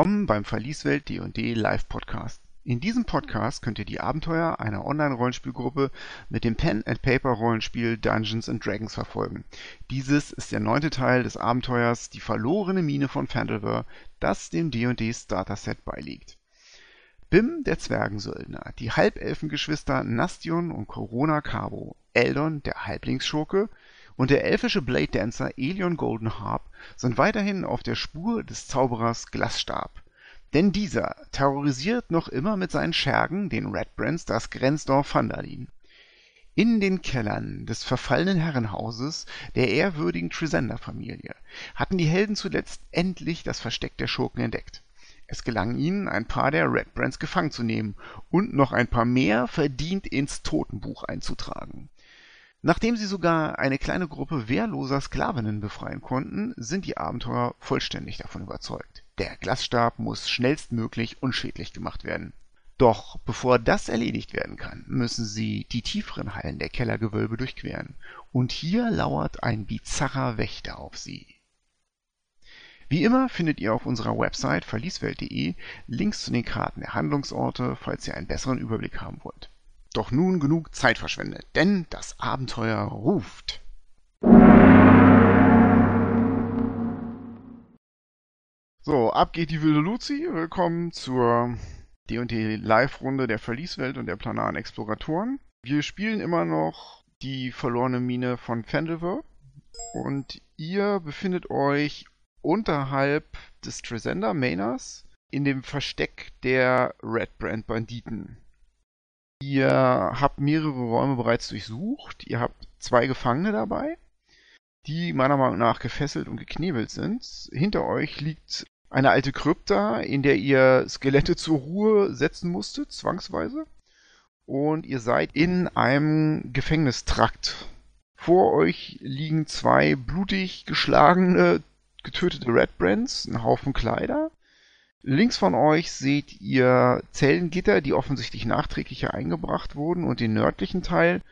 Willkommen beim Verlieswelt D&D Live Podcast. In diesem Podcast könnt ihr die Abenteuer einer Online-Rollenspielgruppe mit dem Pen-and-Paper-Rollenspiel Dungeons Dragons verfolgen. Dieses ist der neunte Teil des Abenteuers Die verlorene Mine von Phandelver, das dem D&D Starter-Set beiliegt. Bim, der Zwergensöldner, die Halbelfengeschwister Nastion und Corona Cabo, Eldon, der Halblingsschurke, und der elfische Blade Dancer Elion Goldenharp sind weiterhin auf der Spur des Zauberers Glasstab. Denn dieser terrorisiert noch immer mit seinen Schergen, den Redbrands, das Grenzdorf Phandalin. In den Kellern des verfallenen Herrenhauses der ehrwürdigen Trisender-Familie hatten die Helden zuletzt endlich das Versteck der Schurken entdeckt. Es gelang ihnen, ein paar der Redbrands gefangen zu nehmen und noch ein paar mehr verdient ins Totenbuch einzutragen. Nachdem sie sogar eine kleine Gruppe wehrloser Sklavinnen befreien konnten, sind die Abenteurer vollständig davon überzeugt. Der Glasstab muss schnellstmöglich unschädlich gemacht werden. Doch bevor das erledigt werden kann, müssen sie die tieferen Hallen der Kellergewölbe durchqueren. Und hier lauert ein bizarrer Wächter auf sie. Wie immer findet ihr auf unserer Website verlieswelt.de Links zu den Karten der Handlungsorte, falls ihr einen besseren Überblick haben wollt. Doch nun genug Zeit verschwendet, denn das Abenteuer ruft. So, ab geht die wilde Luzi. Willkommen zur D&D Live-Runde der Verlieswelt und der planaren Exploratoren. Wir spielen immer noch die verlorene Mine von Fandelver und ihr befindet euch unterhalb des Tresender Manors in dem Versteck der Red Brand Banditen. Ihr habt mehrere Räume bereits durchsucht. Ihr habt zwei Gefangene dabei, die meiner Meinung nach gefesselt und geknebelt sind. Hinter euch liegt eine alte Krypta, in der ihr Skelette zur Ruhe setzen musstet, zwangsweise. Und ihr seid in einem Gefängnistrakt. Vor euch liegen zwei blutig geschlagene, getötete Red Brands, ein Haufen Kleider. Links von euch seht ihr Zellengitter, die offensichtlich nachträglich hier eingebracht wurden und den nördlichen Teil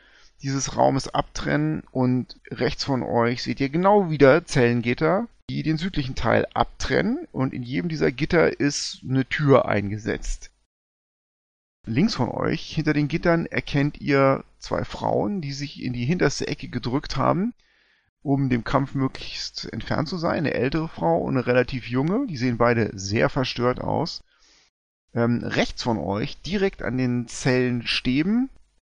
dieses Raumes abtrennen. Und rechts von euch seht ihr genau wieder Zellengitter, die den südlichen Teil abtrennen. Und in jedem dieser Gitter ist eine Tür eingesetzt. Links von euch, hinter den Gittern, erkennt ihr zwei Frauen, die sich in die hinterste Ecke gedrückt haben um dem Kampf möglichst entfernt zu sein. Eine ältere Frau und eine relativ junge. Die sehen beide sehr verstört aus. Ähm, rechts von euch, direkt an den Zellenstäben,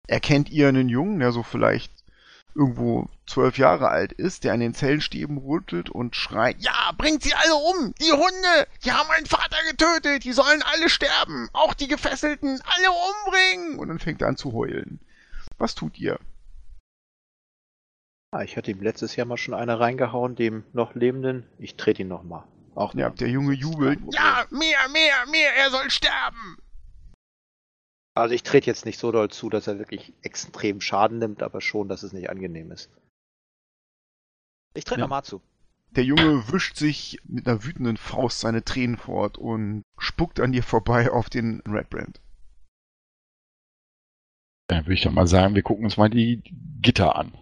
erkennt ihr einen Jungen, der so vielleicht irgendwo zwölf Jahre alt ist, der an den Zellenstäben rüttelt und schreit, ja, bringt sie alle um! Die Hunde! Die haben meinen Vater getötet! Die sollen alle sterben! Auch die Gefesselten! Alle umbringen! Und dann fängt er an zu heulen. Was tut ihr? Ah, ich hatte ihm letztes Jahr mal schon eine reingehauen, dem noch Lebenden. Ich trete ihn nochmal. Auch ja, der Junge jubelt. Ja, mehr, mehr, mehr, er soll sterben! Also ich trete jetzt nicht so doll zu, dass er wirklich extrem Schaden nimmt, aber schon, dass es nicht angenehm ist. Ich trete ja. nochmal zu. Der Junge wischt sich mit einer wütenden Faust seine Tränen fort und spuckt an dir vorbei auf den Redbrand. Dann würde ich doch mal sagen, wir gucken uns mal die Gitter an.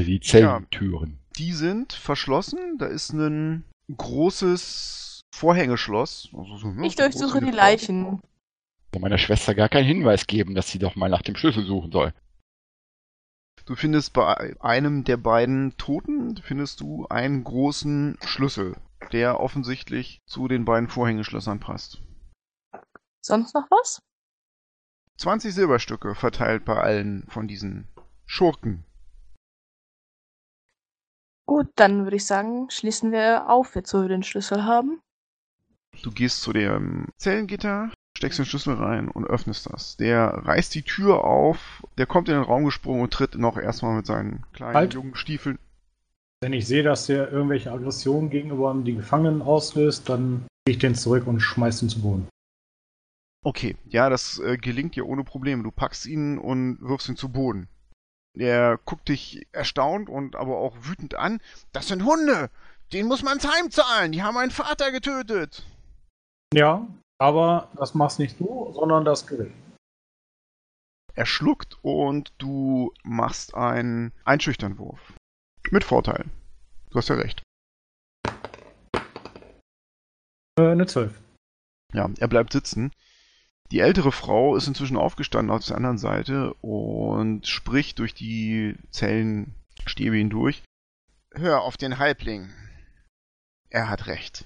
Die Zellentüren. Ja, die sind verschlossen. Da ist ein großes Vorhängeschloss. Also so, ne, ich durchsuche die Leichen. Ich meiner Schwester gar keinen Hinweis geben, dass sie doch mal nach dem Schlüssel suchen soll. Du findest bei einem der beiden Toten findest du einen großen Schlüssel, der offensichtlich zu den beiden Vorhängeschlössern passt. Sonst noch was? 20 Silberstücke verteilt bei allen von diesen Schurken. Gut, dann würde ich sagen, schließen wir auf, jetzt wo wir den Schlüssel haben. Du gehst zu dem Zellengitter, steckst den Schlüssel rein und öffnest das. Der reißt die Tür auf, der kommt in den Raum gesprungen und tritt noch erstmal mit seinen kleinen halt. jungen Stiefeln. Wenn ich sehe, dass der irgendwelche Aggressionen gegenüber die Gefangenen auslöst, dann gehe ich den zurück und schmeiß ihn zu Boden. Okay, ja, das äh, gelingt dir ohne Probleme. Du packst ihn und wirfst ihn zu Boden. Der guckt dich erstaunt und aber auch wütend an. Das sind Hunde! Den muss man Heim zahlen. Die haben meinen Vater getötet! Ja, aber das machst nicht du, sondern das Gericht. Er schluckt und du machst einen Einschüchternwurf. Mit Vorteil. Du hast ja recht. Äh, eine 12. Ja, er bleibt sitzen. Die ältere Frau ist inzwischen aufgestanden auf der anderen Seite und spricht durch die Zellenstäbe hindurch. Hör auf den Halbling. Er hat recht.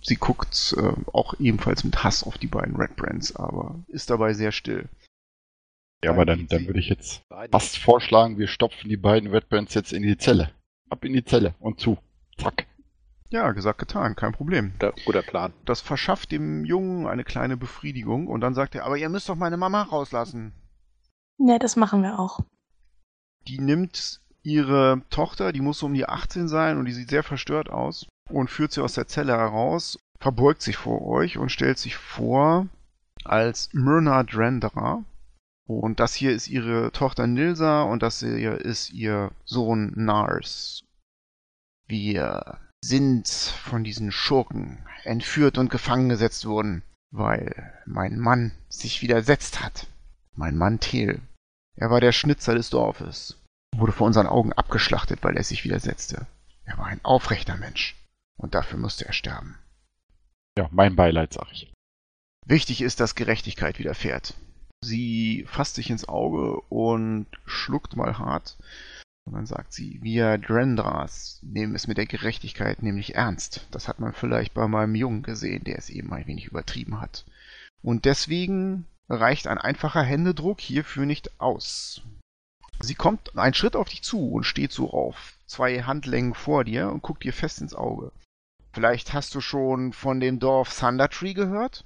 Sie guckt äh, auch ebenfalls mit Hass auf die beiden Red Brands, aber ist dabei sehr still. Ja, aber dann, dann würde ich jetzt fast vorschlagen, wir stopfen die beiden Red Brands jetzt in die Zelle. Ab in die Zelle und zu. Zack. Ja, gesagt, getan, kein Problem. Guter, guter Plan. Das verschafft dem Jungen eine kleine Befriedigung und dann sagt er, aber ihr müsst doch meine Mama rauslassen. Ne, das machen wir auch. Die nimmt ihre Tochter, die muss so um die 18 sein und die sieht sehr verstört aus und führt sie aus der Zelle heraus, verbeugt sich vor euch und stellt sich vor als Myrna Drendra. Und das hier ist ihre Tochter Nilsa und das hier ist ihr Sohn Nars. Wir sind von diesen Schurken entführt und gefangen gesetzt worden, weil mein Mann sich widersetzt hat. Mein Mann Thel. Er war der Schnitzer des Dorfes. Wurde vor unseren Augen abgeschlachtet, weil er sich widersetzte. Er war ein aufrechter Mensch. Und dafür musste er sterben. Ja, mein Beileid, sag ich. Wichtig ist, dass Gerechtigkeit widerfährt. Sie fasst sich ins Auge und schluckt mal hart. Und dann sagt sie, wir Drendras nehmen es mit der Gerechtigkeit nämlich ernst. Das hat man vielleicht bei meinem Jungen gesehen, der es eben ein wenig übertrieben hat. Und deswegen reicht ein einfacher Händedruck hierfür nicht aus. Sie kommt einen Schritt auf dich zu und steht so auf zwei Handlängen vor dir und guckt dir fest ins Auge. Vielleicht hast du schon von dem Dorf Thundertree gehört?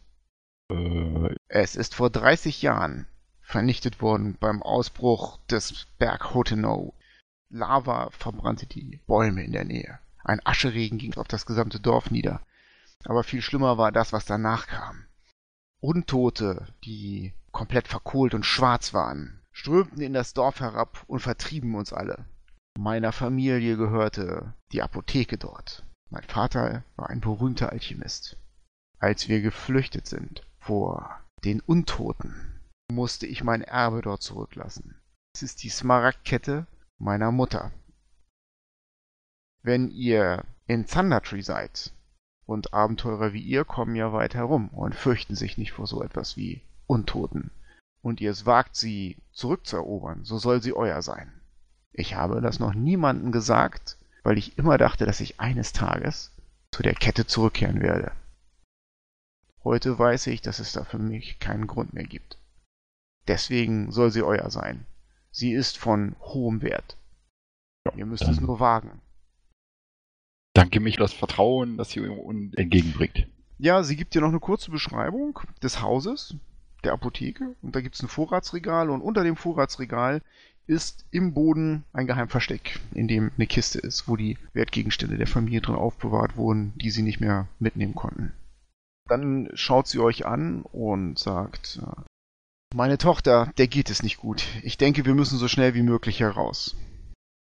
Äh, Es ist vor 30 Jahren vernichtet worden beim Ausbruch des Berg Hotenow. Lava verbrannte die Bäume in der Nähe. Ein Ascheregen ging auf das gesamte Dorf nieder. Aber viel schlimmer war das, was danach kam. Untote, die komplett verkohlt und schwarz waren, strömten in das Dorf herab und vertrieben uns alle. Meiner Familie gehörte die Apotheke dort. Mein Vater war ein berühmter Alchemist. Als wir geflüchtet sind vor den Untoten, musste ich mein Erbe dort zurücklassen. Es ist die Smaragdkette meiner Mutter. Wenn ihr in Thundertree seid, und Abenteurer wie ihr kommen ja weit herum und fürchten sich nicht vor so etwas wie Untoten, und ihr es wagt, sie zurückzuerobern, so soll sie euer sein. Ich habe das noch niemandem gesagt, weil ich immer dachte, dass ich eines Tages zu der Kette zurückkehren werde. Heute weiß ich, dass es da für mich keinen Grund mehr gibt. Deswegen soll sie euer sein. Sie ist von hohem Wert. Ihr müsst es nur wagen. danke mich für das Vertrauen, das uns entgegenbringt. Ja, sie gibt dir noch eine kurze Beschreibung des Hauses, der Apotheke. Und da gibt es ein Vorratsregal und unter dem Vorratsregal ist im Boden ein Geheimversteck, in dem eine Kiste ist, wo die Wertgegenstände der Familie drin aufbewahrt wurden, die sie nicht mehr mitnehmen konnten. Dann schaut sie euch an und sagt, äh, meine Tochter, der geht es nicht gut. Ich denke, wir müssen so schnell wie möglich heraus.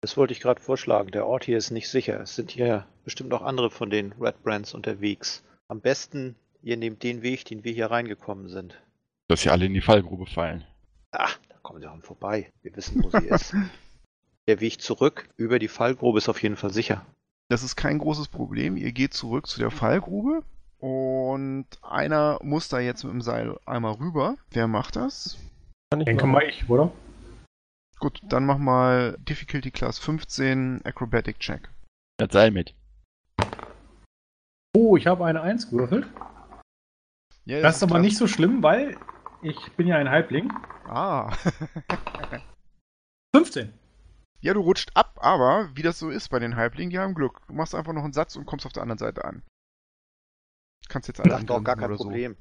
Das wollte ich gerade vorschlagen. Der Ort hier ist nicht sicher. Es sind hier bestimmt auch andere von den Red Brands unterwegs. Am besten, ihr nehmt den Weg, den wir hier reingekommen sind. Dass sie alle in die Fallgrube fallen. Ah, da kommen sie auch vorbei. Wir wissen, wo sie ist. Der Weg zurück über die Fallgrube ist auf jeden Fall sicher. Das ist kein großes Problem. Ihr geht zurück zu der Fallgrube und einer muss da jetzt mit dem Seil einmal rüber. Wer macht das? Ich denke mal ich, oder? Gut, dann mach mal Difficulty Class 15 Acrobatic Check. Das Seil mit. Oh, ich habe eine 1 gewürfelt. Ja, Das ist aber nicht so schlimm, weil ich bin ja ein Halbling. Ah. 15. ja, du rutscht ab, aber wie das so ist bei den Halblingen, die haben Glück. Du machst einfach noch einen Satz und kommst auf der anderen Seite an. Kannst jetzt alle Ach doch, gar kein oder so. Problem.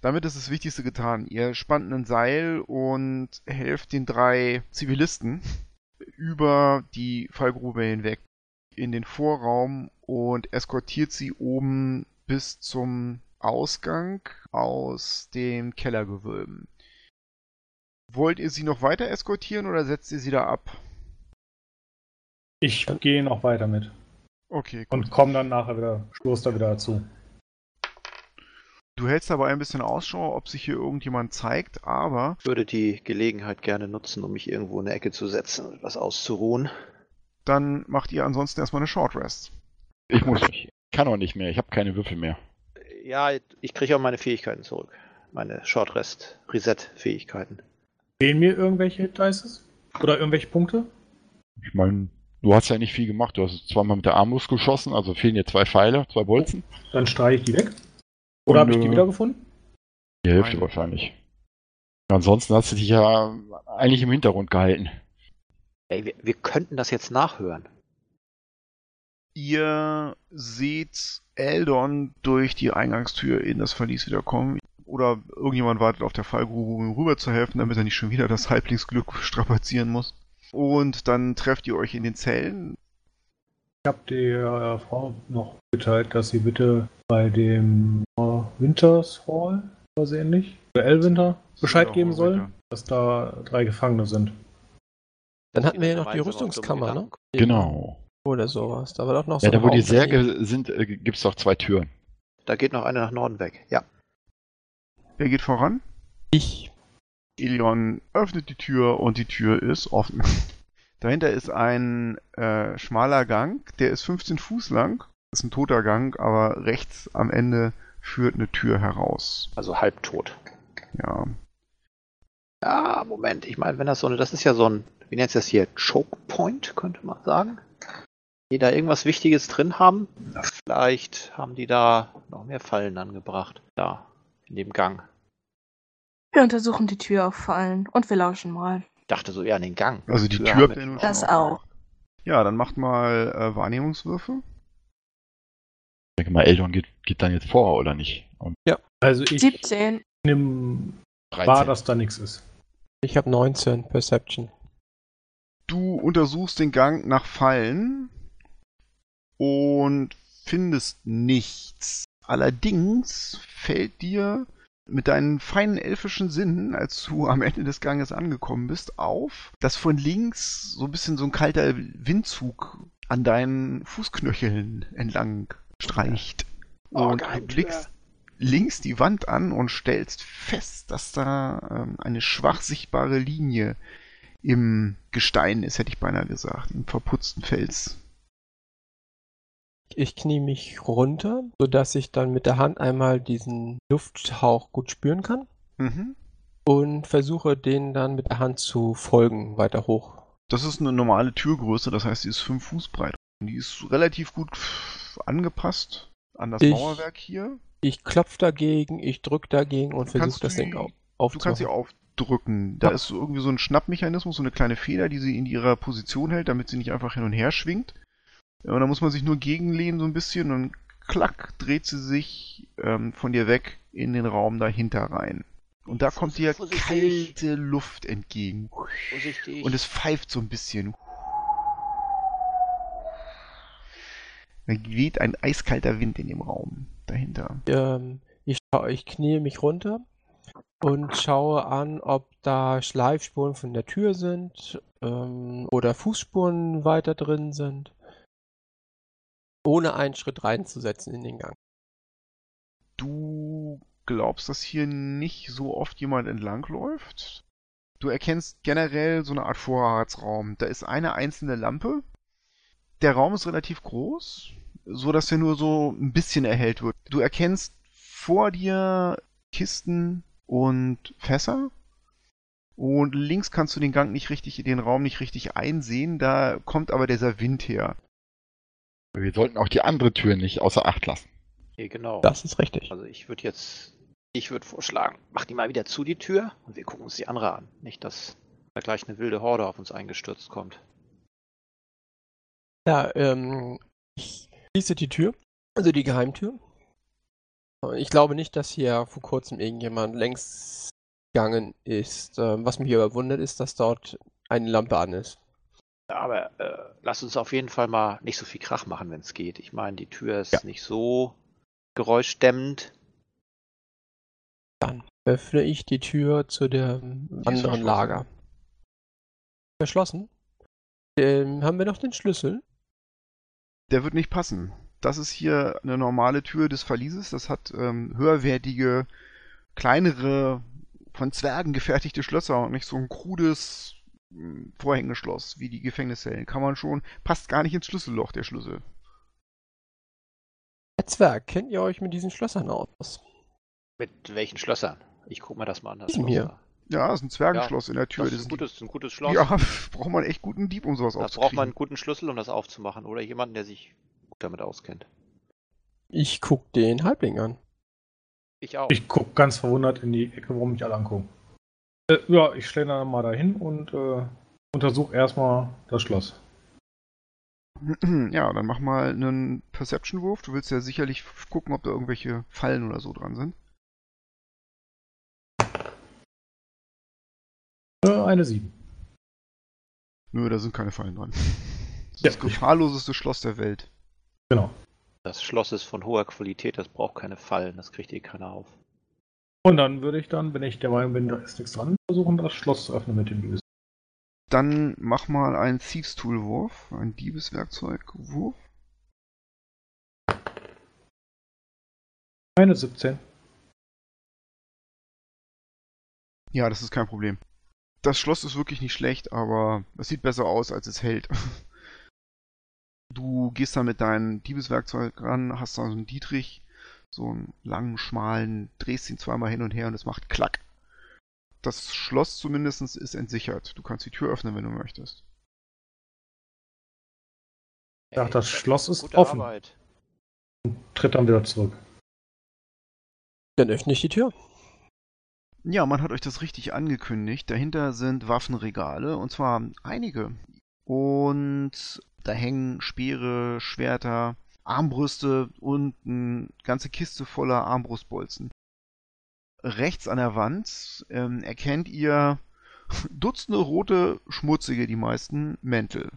Damit ist das Wichtigste getan. Ihr spannt ein Seil und helft den drei Zivilisten über die Fallgrube hinweg in den Vorraum und eskortiert sie oben bis zum Ausgang aus den Kellergewölben. Wollt ihr sie noch weiter eskortieren oder setzt ihr sie da ab? Ich gehe noch weiter mit. Okay, gut. Und komme dann nachher wieder, stoß da wieder dazu. Du hältst aber ein bisschen Ausschau, ob sich hier irgendjemand zeigt, aber Ich würde die Gelegenheit gerne nutzen, um mich irgendwo in eine Ecke zu setzen und etwas auszuruhen. dann macht ihr ansonsten erstmal eine Short Rest. Ich muss nicht. Kann auch nicht mehr, ich habe keine Würfel mehr. Ja, ich kriege auch meine Fähigkeiten zurück. Meine Short Rest Reset Fähigkeiten. Fehlen mir irgendwelche Dices? Oder irgendwelche Punkte? Ich meine, du hast ja nicht viel gemacht. Du hast zweimal mit der Armbrust geschossen, also fehlen dir zwei Pfeile, zwei Bolzen. Dann streiche ich die weg. Oder habe ich die äh, wiedergefunden? Die Hälfte Meine. wahrscheinlich. Ansonsten hast du dich ja eigentlich im Hintergrund gehalten. Ey, wir, wir könnten das jetzt nachhören. Ihr seht Eldon durch die Eingangstür in das Verlies wiederkommen. Oder irgendjemand wartet auf der Fallgrube, um ihm rüber zu helfen, damit er nicht schon wieder das Halblingsglück strapazieren muss. Und dann trefft ihr euch in den Zellen. Ich habe der Frau noch geteilt, dass sie bitte bei dem äh, Winters Hall, oder so ähnlich, oder Elwinter, Bescheid geben soll, dass da drei Gefangene sind. Dann hatten wir ja noch die Rüstungskammer, ne? Genau. Oder sowas. Da war doch noch Ja, so da ein wo die. Särge sind, äh, gibt's doch zwei Türen. Da geht noch eine nach Norden weg. Ja. Wer geht voran? Ich. Ilion öffnet die Tür und die Tür ist offen. Dahinter ist ein äh, schmaler Gang, der ist 15 Fuß lang. Das ist ein toter Gang, aber rechts am Ende führt eine Tür heraus. Also halbtot. Ja. Ja, Moment. Ich meine, wenn das so eine, das ist ja so ein, wie nennt sich das hier? Choke Point, könnte man sagen. Die da irgendwas Wichtiges drin haben. Vielleicht haben die da noch mehr Fallen angebracht. Da, in dem Gang. Wir untersuchen die Tür auf Fallen und wir lauschen mal. Ich dachte so eher an den Gang. Also die Tür schon Das auch. Ja, dann macht mal äh, Wahrnehmungswürfe. Ich denke mal, Eldon geht, geht dann jetzt vor, oder nicht? Und Also ich 17. nehme 13. wahr, dass da nichts ist. Ich habe 19 Perception. Du untersuchst den Gang nach Fallen und findest nichts. Allerdings fällt dir mit deinen feinen elfischen Sinnen, als du am Ende des Ganges angekommen bist, auf, dass von links so ein bisschen so ein kalter Windzug an deinen Fußknöcheln entlang streicht. Oh, und du blickst links die Wand an und stellst fest, dass da ähm, eine schwach sichtbare Linie im Gestein ist, hätte ich beinahe gesagt, im verputzten Fels. Ich knie mich runter, sodass ich dann mit der Hand einmal diesen Lufthauch gut spüren kann Mhm. und versuche den dann mit der Hand zu folgen, weiter hoch. Das ist eine normale Türgröße, das heißt, die ist 5 Fuß breit. Die ist relativ gut angepasst an das Ich- Mauerwerk hier. Ich klopfe dagegen, ich drücke dagegen und versuche das Ding au Du kannst sie aufdrücken. Da Ja. ist so irgendwie so ein Schnappmechanismus, so eine kleine Feder, die sie in ihrer Position hält, damit sie nicht einfach hin und her schwingt. Ja, Und da muss man sich nur gegenlehnen so ein bisschen und klack dreht sie sich ähm, von dir weg in den Raum dahinter rein. Und da kommt dir kalte Luft entgegen. Vorsichtig. Und es pfeift so ein bisschen. Da weht ein eiskalter Wind in dem Raum dahinter. Ähm, ich, schau- ich knie mich runter und schaue an, ob da Schleifspuren von der Tür sind ähm, oder Fußspuren weiter drin sind. Ohne einen Schritt reinzusetzen in den Gang. Du glaubst, dass hier nicht so oft jemand entlangläuft? Du erkennst generell so eine Art Vorratsraum. Da ist eine einzelne Lampe. Der Raum ist relativ groß, so dass er nur so ein bisschen erhellt wird. Du erkennst vor dir Kisten und Fässer. Und links kannst du den Gang nicht richtig, den Raum nicht richtig einsehen. Da kommt aber dieser Wind her. Wir sollten auch die andere Tür nicht außer Acht lassen. Nee, genau. Das ist richtig. Also ich würde jetzt, ich würde vorschlagen, mach die mal wieder zu, die Tür, und wir gucken uns die andere an. Nicht, dass da gleich eine wilde Horde auf uns eingestürzt kommt. Ja, ähm, ich schließe die Tür, also die Geheimtür. Ich glaube nicht, dass hier vor kurzem irgendjemand längs gegangen ist. Ähm, was mich aber wundert, ist, dass dort eine Lampe an ist. Aber äh, lass uns auf jeden Fall mal nicht so viel Krach machen, wenn es geht. Ich meine, die Tür ist Ja. nicht so geräuschdämmend. Dann öffne ich die Tür zu dem anderen verschlossen. Lager. Verschlossen? Ähm, haben wir noch den Schlüssel? Der wird nicht passen. Das ist hier eine normale Tür des Verlieses. Das hat ähm, höherwertige, kleinere, von Zwergen gefertigte Schlösser und nicht so ein krudes Vorhängeschloss wie die Gefängniszellen. Kann man schon, passt gar nicht ins Schlüsselloch, der Schlüssel. Herr Zwerg, kennt ihr euch mit diesen Schlössern aus? Mit welchen Schlössern? Ich guck mir das mal an. Das hier. da. Ja, ist ein Zwergenschloss in der Tür. Das Das ist ein ist gutes, ein gutes Schloss. ja, braucht man echt guten Dieb, um sowas da aufzukriegen. braucht man einen guten Schlüssel, um das aufzumachen. Oder jemanden, der sich gut damit auskennt. Ich guck den Halbling an. Ich auch. Ich gucke ganz verwundert in die Ecke, warum mich alle angucken. Äh, ja, ich stelle dann mal dahin und äh, untersuche erstmal das Schloss. Ja, dann mach mal einen Perception-Wurf. Du willst ja sicherlich gucken, ob da irgendwelche Fallen oder so dran sind. Äh, eine 7. Nö, da sind keine Fallen dran. Das Ja, ist das gefahrloseste Schloss der Welt. Genau. Das Schloss ist von hoher Qualität, das braucht keine Fallen, das kriegt eh keiner auf. Und dann würde ich dann, wenn ich der Meinung bin, da ist nichts dran, versuchen, das Schloss zu öffnen mit dem Diebes. Dann mach mal einen Thieves-Tool-Wurf, einen Diebeswerkzeug-Wurf. Eine 17. Ja, das ist kein Problem. Das Schloss ist wirklich nicht schlecht, aber es sieht besser aus, als es hält. Du gehst da mit deinem Diebeswerkzeug ran, hast da so einen Dietrich, so einen langen, schmalen, drehst ihn zweimal hin und her und es macht Klack. Das Schloss zumindest ist entsichert. Du kannst die Tür öffnen, wenn du möchtest. Ich dachte, das Schloss ist gute offen. Arbeit. Tritt dann wieder zurück. Dann öffne ich die Tür. Ja, man hat euch das richtig angekündigt. Dahinter sind Waffenregale und zwar einige. Und da hängen Speere, Schwerter, Armbrüste und eine ganze Kiste voller Armbrustbolzen. Rechts an der Wand ähm, erkennt ihr Dutzende rote, schmutzige, die meisten Mäntel.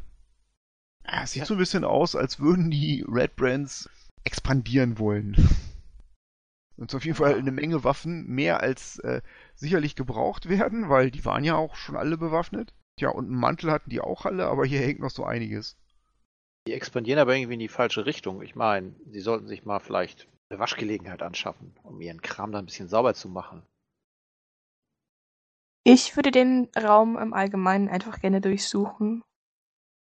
Ja, es sieht Ja. so ein bisschen aus, als würden die Red Brands expandieren wollen. Und auf jeden Fall eine Menge Waffen, mehr als äh, sicherlich gebraucht werden, weil die waren ja auch schon alle bewaffnet. Tja, und einen Mantel hatten die auch alle, aber hier hängt noch so einiges. Die expandieren aber irgendwie in die falsche Richtung. Ich meine, sie sollten sich mal vielleicht eine Waschgelegenheit anschaffen, um ihren Kram da ein bisschen sauber zu machen. Ich würde den Raum im Allgemeinen einfach gerne durchsuchen.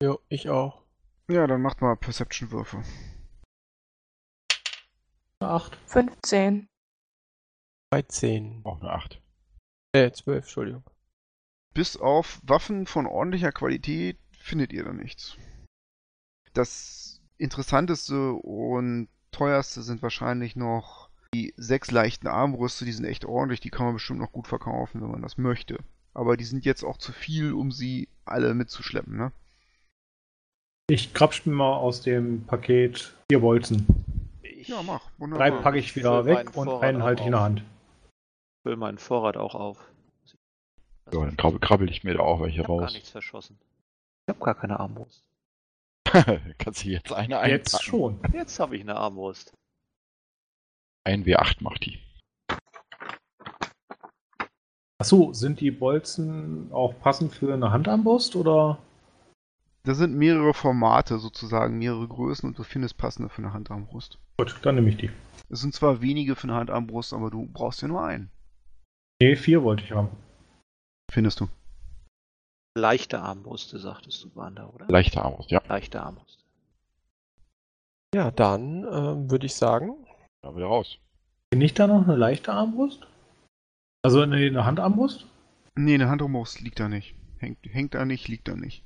Ja, ich auch. Ja, dann macht mal Perception-Würfe. Eine 8. 15. 13. Auch eine 8. Äh, 12, Entschuldigung. Bis auf Waffen von ordentlicher Qualität findet ihr da nichts. Das interessanteste und teuerste sind wahrscheinlich noch die sechs leichten Armbrüste, die sind echt ordentlich, die kann man bestimmt noch gut verkaufen, wenn man das möchte. Aber die sind jetzt auch zu viel, um sie alle mitzuschleppen, ne? Ich krapsch mir mal aus dem Paket vier Bolzen. Ich Ja, mach. Drei Wunderbar. packe ich wieder meinen weg und Vorrat einen halte ich in der Hand. fülle meinen Vorrat auch auf. So, dann krabbel, krabbel ich mir da auch welche ich habe gar raus. nichts verschossen. Ich habe gar keine Armbrust. Kannst du jetzt eine Jetzt einpacken? schon. Jetzt habe ich eine Armbrust. Ein W8 macht die. Achso, sind die Bolzen auch passend für eine Handarmbrust oder? Da sind mehrere Formate sozusagen, mehrere Größen und du findest passende für eine Handarmbrust. Gut, dann nehme ich die. Es sind zwar wenige für eine Handarmbrust, aber du brauchst ja nur einen. Nee, vier wollte ich haben. Findest du. Leichte Armbruste, sagtest du, waren da, oder? Leichter aus, ja. Leichte Armbrust. Ja, dann ähm, würde ich sagen, Da wieder raus. Bin ich da noch eine leichte Armbrust? Also eine, eine Handarmbrust? Nee, eine Handarmbrust liegt da nicht. Hängt, hängt da nicht, liegt da nicht.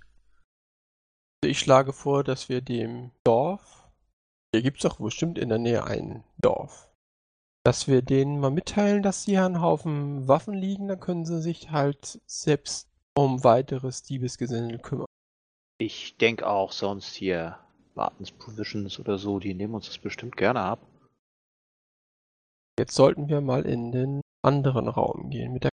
ich schlage vor, dass wir dem Dorf, hier gibt es doch bestimmt in der Nähe ein Dorf, dass wir denen mal mitteilen, dass hier ein Haufen Waffen liegen, dann können sie sich halt selbst um weiteres Diebesgesindel kümmern. Ich denke auch sonst hier Bartons Provisions oder so, die nehmen uns das bestimmt gerne ab. Jetzt sollten wir mal in den anderen Raum gehen mit der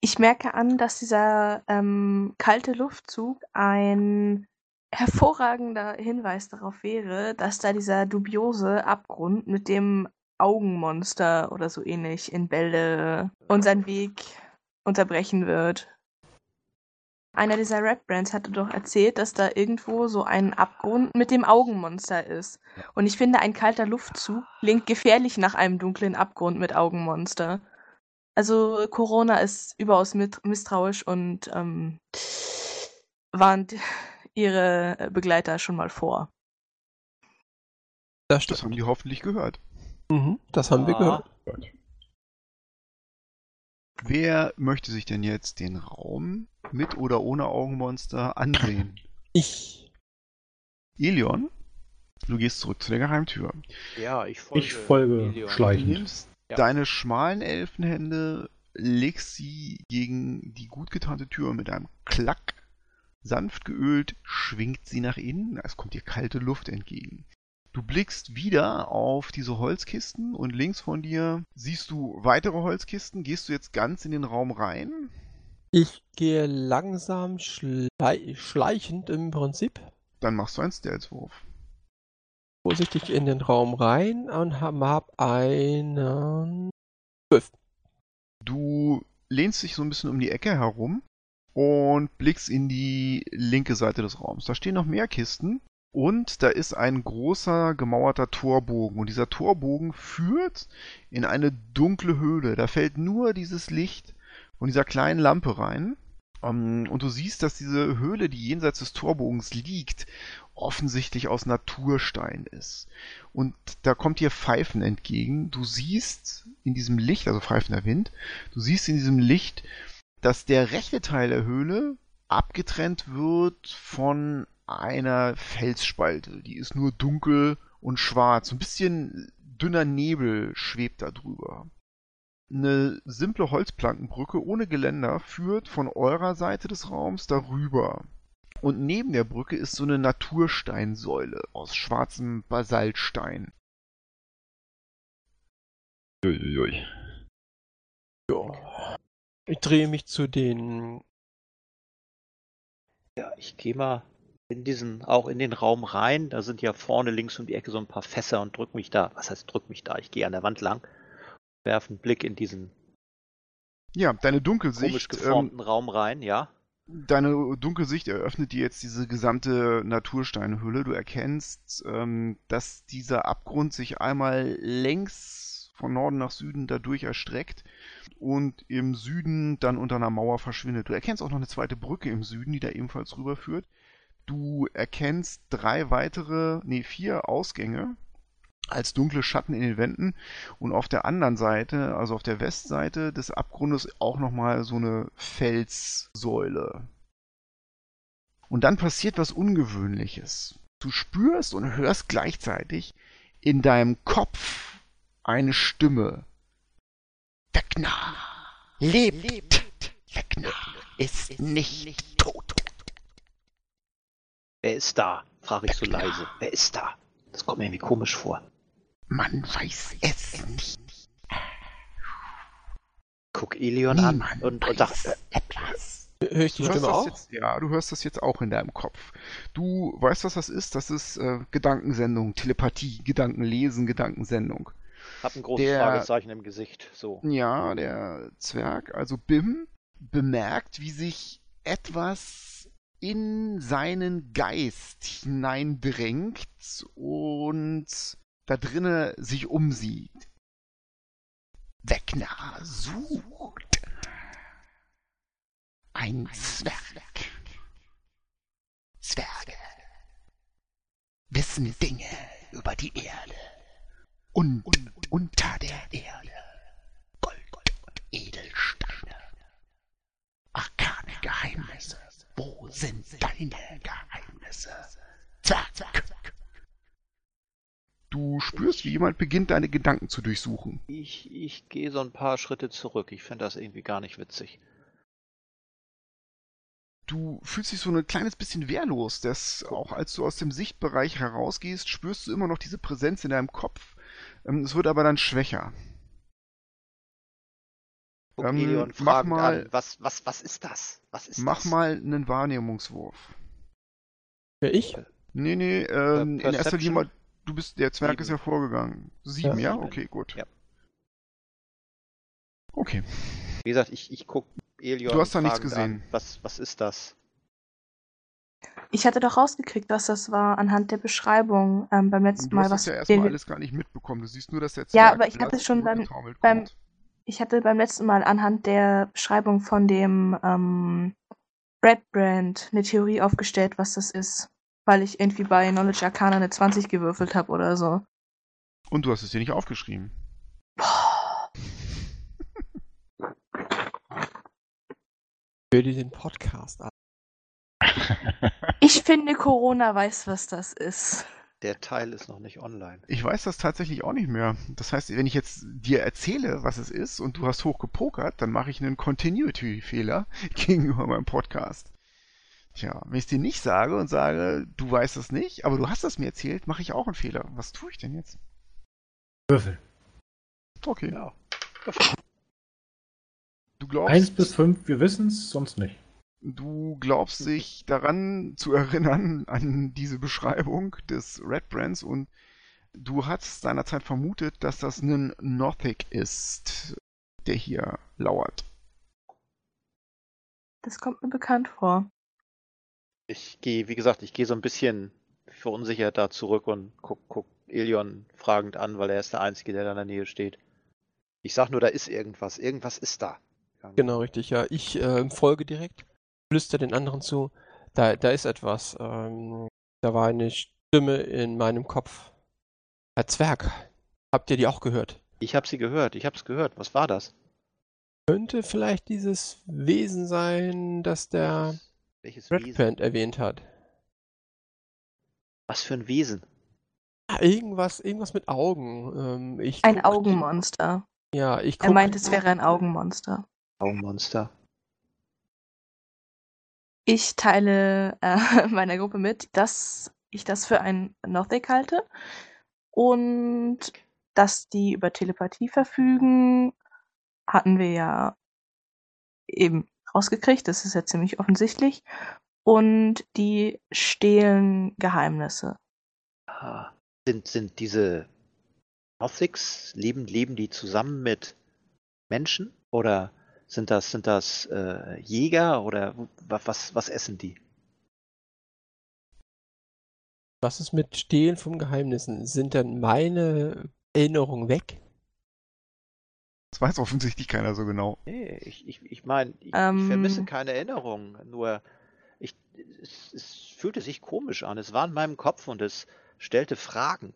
Ich merke an, dass dieser ähm, kalte Luftzug ein hervorragender Hinweis darauf wäre, dass da dieser dubiose Abgrund mit dem Augenmonster oder so ähnlich in Bälde unseren Weg unterbrechen wird. Einer dieser Red Brands hatte doch erzählt, dass da irgendwo so ein Abgrund mit dem Augenmonster ist. Und ich finde, ein kalter Luftzug klingt gefährlich nach einem dunklen Abgrund mit Augenmonster. Also Corona ist überaus mit, misstrauisch und ähm, warnt ihre Begleiter schon mal vor. Das Das haben die hoffentlich gehört. Mhm, das haben wir Ah. gehört. Wer möchte sich denn jetzt den Raum mit oder ohne Augenmonster ansehen? Ich. Elion, du gehst zurück zu der Geheimtür. Ja, ich folge. Ich folge Elion. Du schleichend. nimmst Ja. deine schmalen Elfenhände, legst sie gegen die gut getarnte Tür mit einem Klack. Sanft geölt schwingt sie nach innen, es kommt dir kalte Luft entgegen. Du blickst wieder auf diese Holzkisten und links von dir siehst du weitere Holzkisten. Gehst du jetzt ganz in den Raum rein? Ich gehe langsam schlei schleichend im Prinzip Dann machst du einen Stealth-Wurf. vorsichtig in den Raum rein und hab einen 12. Du lehnst dich so ein bisschen um die Ecke herum und blickst in die linke Seite des Raums. Da stehen noch mehr Kisten und da ist ein großer gemauerter Torbogen und dieser Torbogen führt in eine dunkle Höhle. Da fällt nur dieses Licht von dieser kleinen Lampe rein. Ähm, Und du siehst, dass diese Höhle, die jenseits des Torbogens liegt, offensichtlich aus Naturstein ist. Und da kommt dir Pfeifen entgegen. Du siehst in diesem Licht, also pfeifender Wind, du siehst in diesem Licht, dass der rechte Teil der Höhle abgetrennt wird von einer Felsspalte. Die ist nur dunkel und schwarz. Ein bisschen dünner Nebel schwebt da drüber. Eine simple Holzplankenbrücke ohne Geländer führt von eurer Seite des Raums darüber. Und neben der Brücke ist so eine Natursteinsäule aus schwarzem Basaltstein. Uiuiui. Ja. Ich drehe mich zu den. Ja, ich gehe mal in diesen, auch in den Raum rein. Da sind ja vorne links um die Ecke so ein paar Fässer und drück mich da. Was heißt drück mich da? Ich gehe an der Wand lang, werfe einen Blick in diesen Ja, deine komisch Dunkelsicht, ähm, geformten Raum rein, ja. deine Dunkelsicht eröffnet dir jetzt diese gesamte Natursteinhülle. Du erkennst, ähm, dass dieser Abgrund sich einmal längs von Norden nach Süden dadurch erstreckt und im Süden dann unter einer Mauer verschwindet. Du erkennst auch noch eine zweite Brücke im Süden, die da ebenfalls rüberführt. Du erkennst drei weitere, nee, vier Ausgänge als dunkle Schatten in den Wänden und auf der anderen Seite, also auf der Westseite des Abgrundes auch nochmal so eine Felssäule. Und dann passiert was Ungewöhnliches. Du spürst und hörst gleichzeitig in deinem Kopf eine Stimme. Vecna lebt. Vecna ist nicht tot. Wer ist da? frage ich so leise. Wer ist da? Das kommt mir irgendwie komisch vor. Man weiß es nicht. Guck Elion an und, und sag, äh, etwas. Höre ich die Du hörst Stimme das auch? jetzt, ja, du hörst das jetzt auch in deinem Kopf. Du weißt, was das ist? Das ist äh, Gedankensendung, Telepathie, Gedankenlesen, Gedankensendung. hab ein großes Der- Fragezeichen im Gesicht. So. Ja, der Zwerg, also Bim, bemerkt, wie sich etwas in seinen Geist hineindrängt und da drinne sich umsieht. Wegner sucht ein Zwerg. Zwerge wissen Dinge über die Erde und unter der Erde. Gold und Edelsteine. Arkane Geheimnisse. Wo sind deine Geheimnisse? Zwerg. Du spürst, wie jemand beginnt, deine Gedanken zu durchsuchen. Ich, ich gehe so ein paar Schritte zurück. Ich finde das irgendwie gar nicht witzig. Du fühlst dich so ein kleines bisschen wehrlos, dass auch als du aus dem Sichtbereich herausgehst, spürst du immer noch diese Präsenz in deinem Kopf. Ähm, Es wird aber dann schwächer. Guck Ähm, mach fragend mal- an. Was, was, was ist das? Was ist Mach das? mal einen Wahrnehmungswurf. Wer ich? Nee, nee, ähm, in erster? Linie mal, du bist, der Zwerg Sieben. ist ja vorgegangen. Sieben, ja? Sieben. Okay, gut. Ja. Okay. Wie gesagt, ich, ich guck Elion Du hast da nichts gesehen. An. Was, was ist das? Ich hatte doch rausgekriegt, was das war anhand der Beschreibung ähm, beim letzten Du Mal. hast Was ja erstmal alles gar nicht mitbekommen. Du siehst nur, dass der Ja, Zwerg aber ich hatte schon beim- beim- kommt. Ich hatte beim letzten Mal anhand der Beschreibung von dem ähm, Red Brand eine Theorie aufgestellt, was das ist. Weil ich irgendwie bei Knowledge Arcana eine 20 gewürfelt habe oder so. Und du hast es dir nicht aufgeschrieben. Für diesen Podcast. Ich finde, Corona weiß, was das ist. Der Teil ist noch nicht online. Ich weiß das tatsächlich auch nicht mehr. Das heißt, wenn ich jetzt dir erzähle, was es ist und du hast hoch gepokert, dann mache ich einen Continuity-Fehler gegenüber meinem Podcast. Tja, wenn ich es dir nicht sage und sage, du weißt es nicht, aber du hast es mir erzählt, mache ich auch einen Fehler. Was tue ich denn jetzt? Würfel. Okay. Ja. Du glaubst, Eins bis fünf, wir wissen es, sonst nicht. Du glaubst sich daran zu erinnern, an diese Beschreibung des Red Brands und du hast seinerzeit vermutet, dass das ein Nothic ist, der hier lauert. Das kommt mir bekannt vor. Ich gehe, wie gesagt, ich gehe so ein bisschen verunsichert da zurück und guck, guck Ilion fragend an, weil er ist der Einzige, der da in der Nähe steht. Ich sag nur, da ist irgendwas. Irgendwas ist da. Genau, richtig, ja. Ich äh, folge direkt, flüster den anderen zu. Da, da ist etwas. Ähm, da war eine Stimme in meinem Kopf. Herr Zwerg, habt ihr die auch gehört? Ich habe sie gehört. Ich hab's gehört. Was war das? Könnte vielleicht dieses Wesen sein, das der Welches Red Wesen? Band erwähnt hat. Was für ein Wesen? Ah, Irgendwas, irgendwas mit Augen. Ähm, ich Ein Augenmonster. Ja, ich Er meint, es wäre ein Augenmonster. Augenmonster. Ich teile äh, meiner Gruppe mit, dass ich das für ein Nothic halte und dass die über Telepathie verfügen, hatten wir ja eben rausgekriegt, das ist ja ziemlich offensichtlich. Und die stehlen Geheimnisse. Ah, sind, sind diese Nothics, leben, leben die zusammen mit Menschen? Oder sind das, sind das äh, Jäger oder was, was, essen die? was ist mit Stehlen von Geheimnissen? Sind dann meine Erinnerungen weg? Das weiß offensichtlich keiner so genau. Nee, ich, ich, ich meine, ich, Ähm. ich vermisse keine Erinnerungen. Nur, ich, es, es fühlte sich komisch an. Es war in meinem Kopf und es stellte Fragen.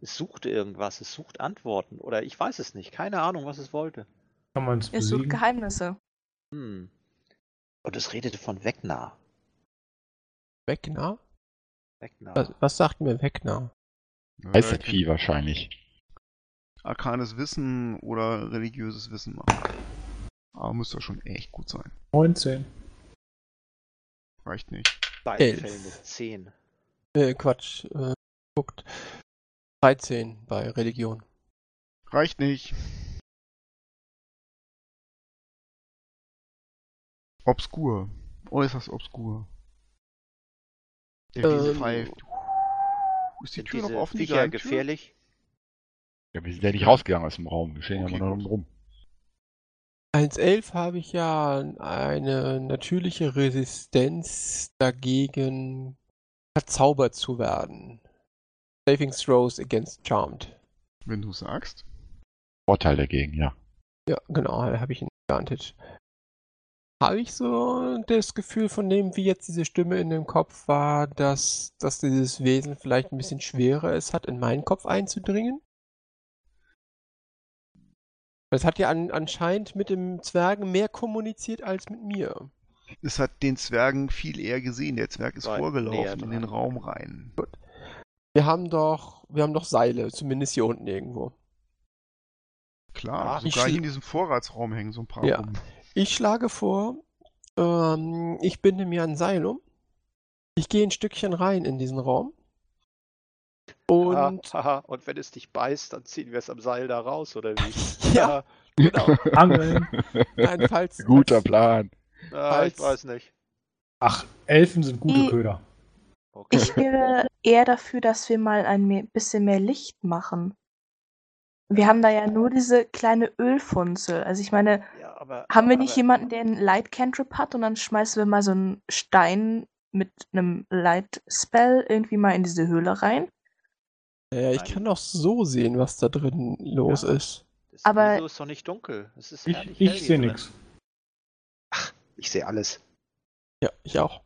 Es suchte irgendwas, es sucht Antworten. Oder ich weiß es nicht. Keine Ahnung, was es wollte. Kann man es Es sucht? Geheimnisse. Hm. Und es redete von Wegner. Wegner? Wegner. Was, was sagt mir Wegner? Weiß das Vieh wahrscheinlich. Arkanes Wissen oder religiöses Wissen machen. Aber muss doch schon echt gut sein. 19. Reicht nicht. Beide elf. Fälle eine 10. Äh, Quatsch. Äh, guckt. 13 bei Religion. Reicht nicht. Obskur. Äußerst obskur. Der Wiese Ähm, pfeift. Ist die Tür noch offen? Geheimtür? gefährlich? Ja, wir sind ja nicht rausgegangen aus dem Raum. Wir stehen Okay, ja immer noch rum. 1.11 habe ich ja eine natürliche Resistenz dagegen, verzaubert zu werden. Saving Throws against Charmed. Wenn du sagst. Vorteil dagegen, ja. Ja, genau, da habe ich einen Advantage. Habe ich so das Gefühl von dem, wie jetzt diese Stimme in dem Kopf war, dass, dass dieses Wesen vielleicht ein bisschen schwerer es hat, in meinen Kopf einzudringen? Es hat ja an, anscheinend mit dem Zwergen mehr kommuniziert als mit mir. Es hat den Zwergen viel eher gesehen. Der Zwerg ist näher vorgelaufen in den. Raum rein. Wir haben doch, wir haben doch Seile, zumindest hier unten irgendwo. Klar, Ah, sogar ich- hier in diesem Vorratsraum hängen so ein paar Ja. rum. Ich schlage vor, ähm, ich binde mir ein Seil um. Ich gehe ein Stückchen rein in diesen Raum. Und haha. Und wenn es dich beißt, dann ziehen wir es am Seil da raus, oder wie? ja, genau. Angeln. Nein, falls, Guter falls, Plan. Ah, ich weiß nicht. Ach, Elfen sind gute Die- Köder. Okay. Ich wäre eher dafür, dass wir mal ein mehr, bisschen mehr Licht machen. Wir haben da ja nur diese kleine Ölfunzel. Also ich meine, Ja, aber, haben wir nicht aber, jemanden, der einen Light Cantrip hat und dann schmeißen wir mal so einen Stein mit einem Light Spell irgendwie mal in diese Höhle rein? Ja, ich kann auch so sehen, was da drin los Ja. ist. Das aber- Wieso ist doch nicht dunkel. Es ist Ich, ich sehe nichts. Ich sehe alles. Ja, ich auch.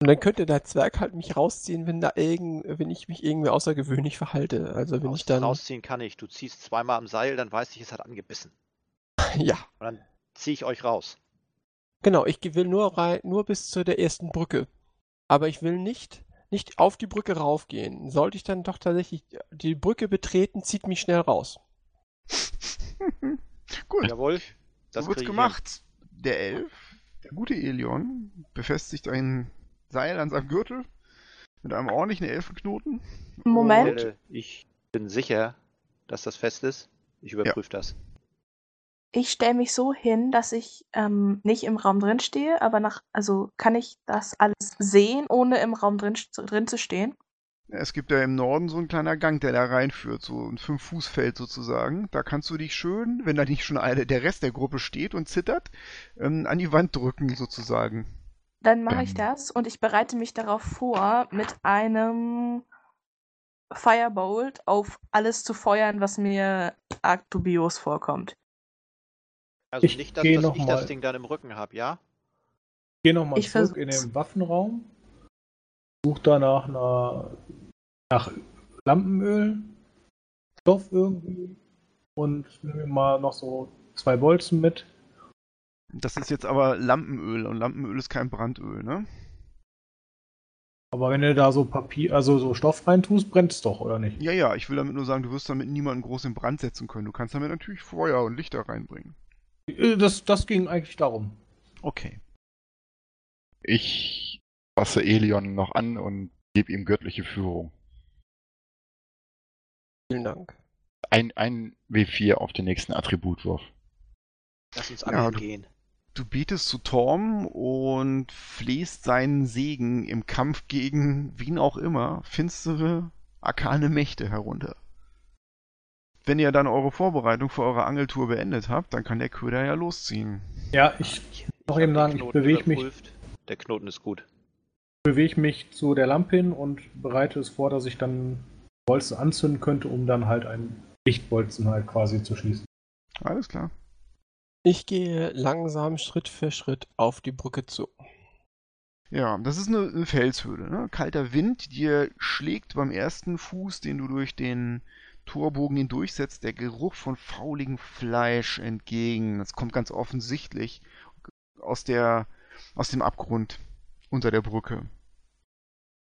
Und dann könnte der Zwerg halt mich rausziehen, wenn da irgend, wenn ich mich irgendwie außergewöhnlich verhalte. Also wenn Raus, ich dann. Rausziehen kann ich. Du ziehst zweimal am Seil, dann weiß ich, es hat angebissen. Ja. Und dann ziehe ich euch raus. Genau, ich will nur rein, nur bis zu der ersten Brücke. Aber ich will nicht, nicht auf die Brücke raufgehen. Sollte ich dann doch tatsächlich die Brücke betreten, zieht mich schnell raus. Gut, Jawohl. Das so wird's gemacht. Der Elf, der gute Elion, befestigt ein Seil an seinem Gürtel mit einem ordentlichen Elfenknoten. Moment. Äh, Ich bin sicher, dass das fest ist. Ich überprüfe das. Ich stelle mich so hin, dass ich ähm, nicht im Raum drin stehe, aber nach, also kann ich das alles sehen, ohne im Raum drin, drin zu stehen? Es gibt ja im Norden so einen kleiner Gang, der da reinführt, so ein Fünf-Fuß-Feld sozusagen. Da kannst du dich schön, wenn da nicht schon alle, der Rest der Gruppe steht und zittert, ähm, an die Wand drücken sozusagen. Dann mache ich Ähm. das und ich bereite mich darauf vor, mit einem Firebolt auf alles zu feuern, was mir arg dubios vorkommt. Also Ich nicht, dass, dass noch ich das mal- Ding dann im Rücken habe, ja? Geh nochmal Ich zurück in versuch's. den Waffenraum. Such da nach nach Lampenöl, Stoff irgendwie und nimm mir mal noch so zwei Bolzen mit. Das ist jetzt aber Lampenöl und Lampenöl ist kein Brandöl, ne? Aber wenn du da so Papier, also so Stoff reintust, brennt es doch, oder nicht? Ja, ja, ich will damit nur sagen, du wirst damit niemanden groß in Brand setzen können. Du kannst damit natürlich Feuer und Lichter reinbringen. Äh, Das, das ging eigentlich darum. Okay. Ich fasse Elion noch an und gebe ihm göttliche Führung. Vielen Dank. Ein, ein W4 auf den nächsten Attributwurf. Lass uns Ja, angeln du- gehen. Du betest zu Torm und flehst seinen Segen im Kampf gegen, wen auch immer, finstere, arkane Mächte herunter. Wenn ihr dann eure Vorbereitung für eure Angeltour beendet habt, dann kann der Köder ja losziehen. Ja, ich noch eben sagen, ich bewege mich. Der Knoten ist gut. bewege mich zu der Lampe hin und bereite es vor, dass ich dann Bolzen anzünden könnte, um dann halt einen Lichtbolzen halt quasi zu schießen. Alles klar. Ich gehe langsam Schritt für Schritt auf die Brücke zu. Ja, das ist eine, eine Felshöhle. Ne? Kalter Wind dir schlägt beim ersten Fuß, den du durch den Torbogen hindurchsetzt, der Geruch von fauligem Fleisch entgegen. Das kommt ganz offensichtlich aus, der, aus dem Abgrund unter der Brücke.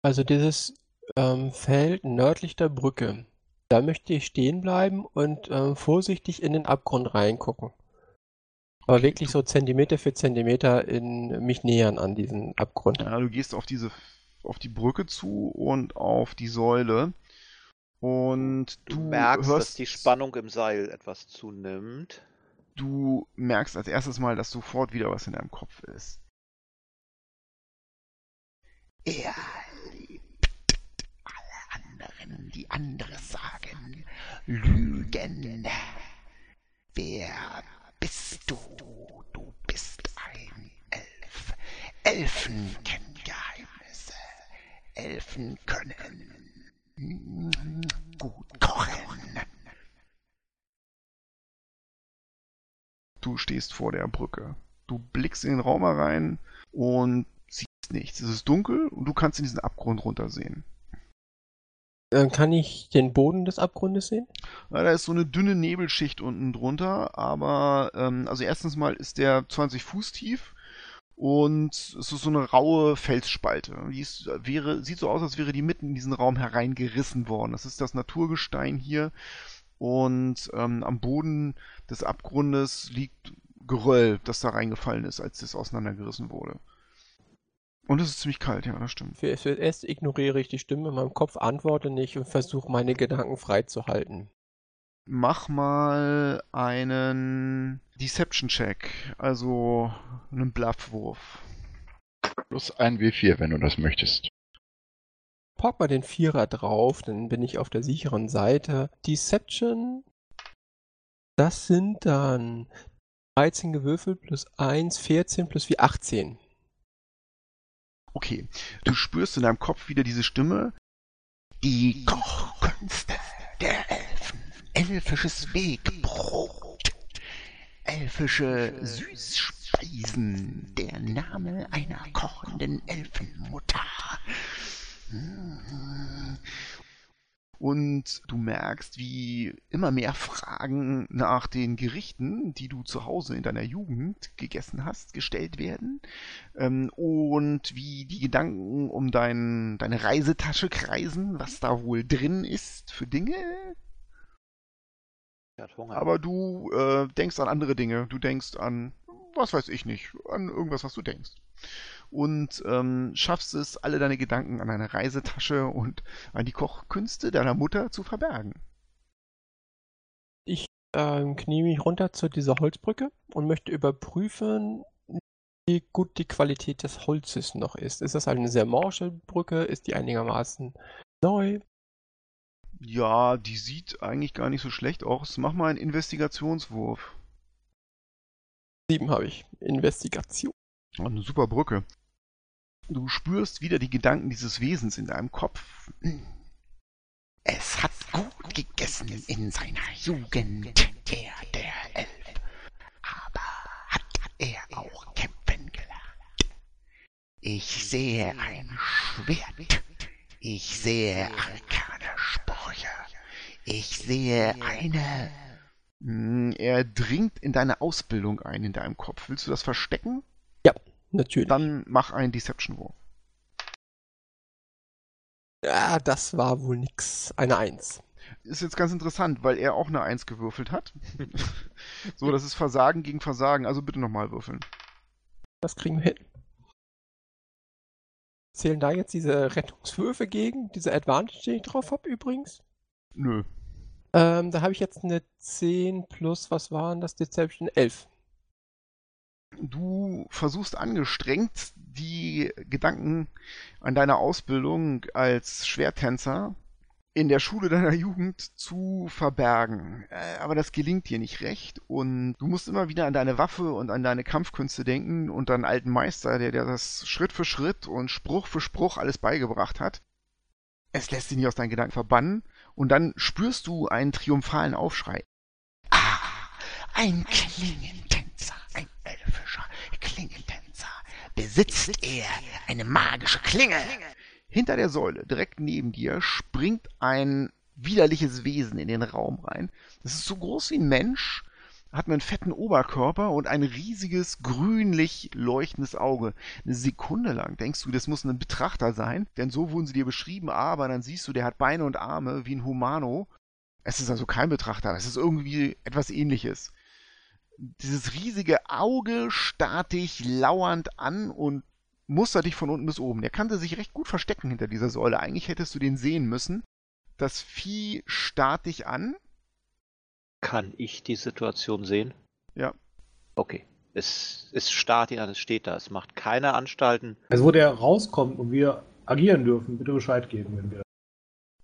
Also dieses ähm, Feld nördlich der Brücke. Da möchte ich stehen bleiben und ähm, vorsichtig in den Abgrund reingucken. Aber wirklich so Zentimeter für Zentimeter in mich nähern an diesen Abgrund. Ja, du gehst auf diese auf die Brücke zu und auf die Säule. Und Du, du, merkst, hörst, dass die Spannung im Seil etwas zunimmt. du merkst als erstes mal, dass sofort wieder was in deinem Kopf ist. Er liebt alle anderen, die anderes sagen, lügen. Wer bist du? Du bist ein Elf. Elfen kennen Geheimnisse. Elfen können mm, gut kochen. Du stehst vor der Brücke. Du blickst in den Raum herein und siehst nichts. Es ist dunkel und du kannst in diesen Abgrund runtersehen. Dann kann ich den Boden des Abgrundes sehen? Ja, da ist so eine dünne Nebelschicht unten drunter, aber ähm, also erstens mal ist der 20 Fuß tief und es ist so eine raue Felsspalte. Die ist, wäre, sieht so aus, als wäre die mitten in diesen Raum hereingerissen worden. Das ist das Naturgestein hier und ähm, am Boden des Abgrundes liegt Geröll, das da reingefallen ist, als es auseinandergerissen wurde. Und es ist ziemlich kalt, ja, das stimmt. Für, erst ignoriere ich die Stimme in meinem Kopf, antworte nicht und versuche meine Gedanken frei zu halten. Mach mal einen Deception-Check, also einen Bluffwurf. Plus ein W4, wenn du das möchtest. Pack mal den Vierer drauf, dann bin ich auf der sicheren Seite. Deception, das sind dann 13 gewürfelt plus 1, 14 plus 4, 18. Okay, du spürst in deinem Kopf wieder diese Stimme. Die Kochkünste der Elfen. Elfisches Wegbrot. Elfische Süßspeisen. Der Name einer kochenden Elfenmutter. Und du merkst, wie immer mehr Fragen nach den Gerichten, die du zu Hause in deiner Jugend gegessen hast, gestellt werden. Ähm, und wie die Gedanken um dein, deine Reisetasche kreisen, was da wohl drin ist für Dinge. Er. Aber du äh, denkst an andere Dinge. Du denkst an, was weiß ich nicht, an irgendwas, was du denkst. Und ähm, schaffst es, alle deine Gedanken an deine Reisetasche und an die Kochkünste deiner Mutter zu verbergen. Ich ähm, knie mich runter zu dieser Holzbrücke und möchte überprüfen, wie gut die Qualität des Holzes noch ist. Ist das eine sehr morsche Brücke? Ist die einigermaßen neu? Ja, die sieht eigentlich gar nicht so schlecht aus. Mach mal einen Investigationswurf. Sieben habe ich. Investigation. Eine super Brücke. Du spürst wieder die Gedanken dieses Wesens in deinem Kopf. Es hat gut gegessen in seiner Jugend, er der Elf. Aber hat er auch kämpfen gelernt? Ich sehe ein Schwert. Ich sehe arkane Sprüche. Ich sehe eine... Hm, Er dringt in deine Ausbildung ein in deinem Kopf. Willst du das verstecken? Natürlich. Dann mach einen Deception-Wurf. ja, das war wohl nix. Eine Eins. Ist jetzt ganz interessant, weil er auch eine Eins gewürfelt hat. so, das ist Versagen gegen Versagen. Also bitte nochmal würfeln. Das kriegen wir hin. Zählen da jetzt diese Rettungswürfe gegen? Diese Advantage, die ich drauf habe übrigens? Nö. Ähm, da habe ich jetzt eine 10 plus, was waren das? Deception 11. Du versuchst angestrengt, die Gedanken an deine Ausbildung als Schwerttänzer in der Schule deiner Jugend zu verbergen. Äh, Aber das gelingt dir nicht recht und du musst immer wieder an deine Waffe und an deine Kampfkünste denken und an alten Meister, der dir das Schritt für Schritt und Spruch für Spruch alles beigebracht hat. Es lässt dich nicht aus deinen Gedanken verbannen und dann spürst du einen triumphalen Aufschrei. Ah, ein Klingentänzer, ein Klingentänzer. Besitzt er eine magische Klinge? Hinter der Säule, direkt neben dir, springt ein widerliches Wesen in den Raum rein. Das ist so groß wie ein Mensch, hat einen fetten Oberkörper und ein riesiges, grünlich leuchtendes Auge. Eine Sekunde lang denkst du, das muss ein Betrachter sein, denn so wurden sie dir beschrieben, aber dann siehst du, der hat Beine und Arme wie ein Humano. Es ist also kein Betrachter, es ist irgendwie etwas ähnliches. Dieses riesige Auge starrt dich lauernd an und mustert dich von unten bis oben. Der kannte sich recht gut verstecken hinter dieser Säule. Eigentlich hättest du den sehen müssen. Das Vieh starrt dich an. Kann ich die Situation sehen? Ja. Okay. Es, es starrt ihn an, es steht da. Es macht keine Anstalten. Also wo der rauskommt und wir agieren dürfen, bitte Bescheid geben, wenn wir.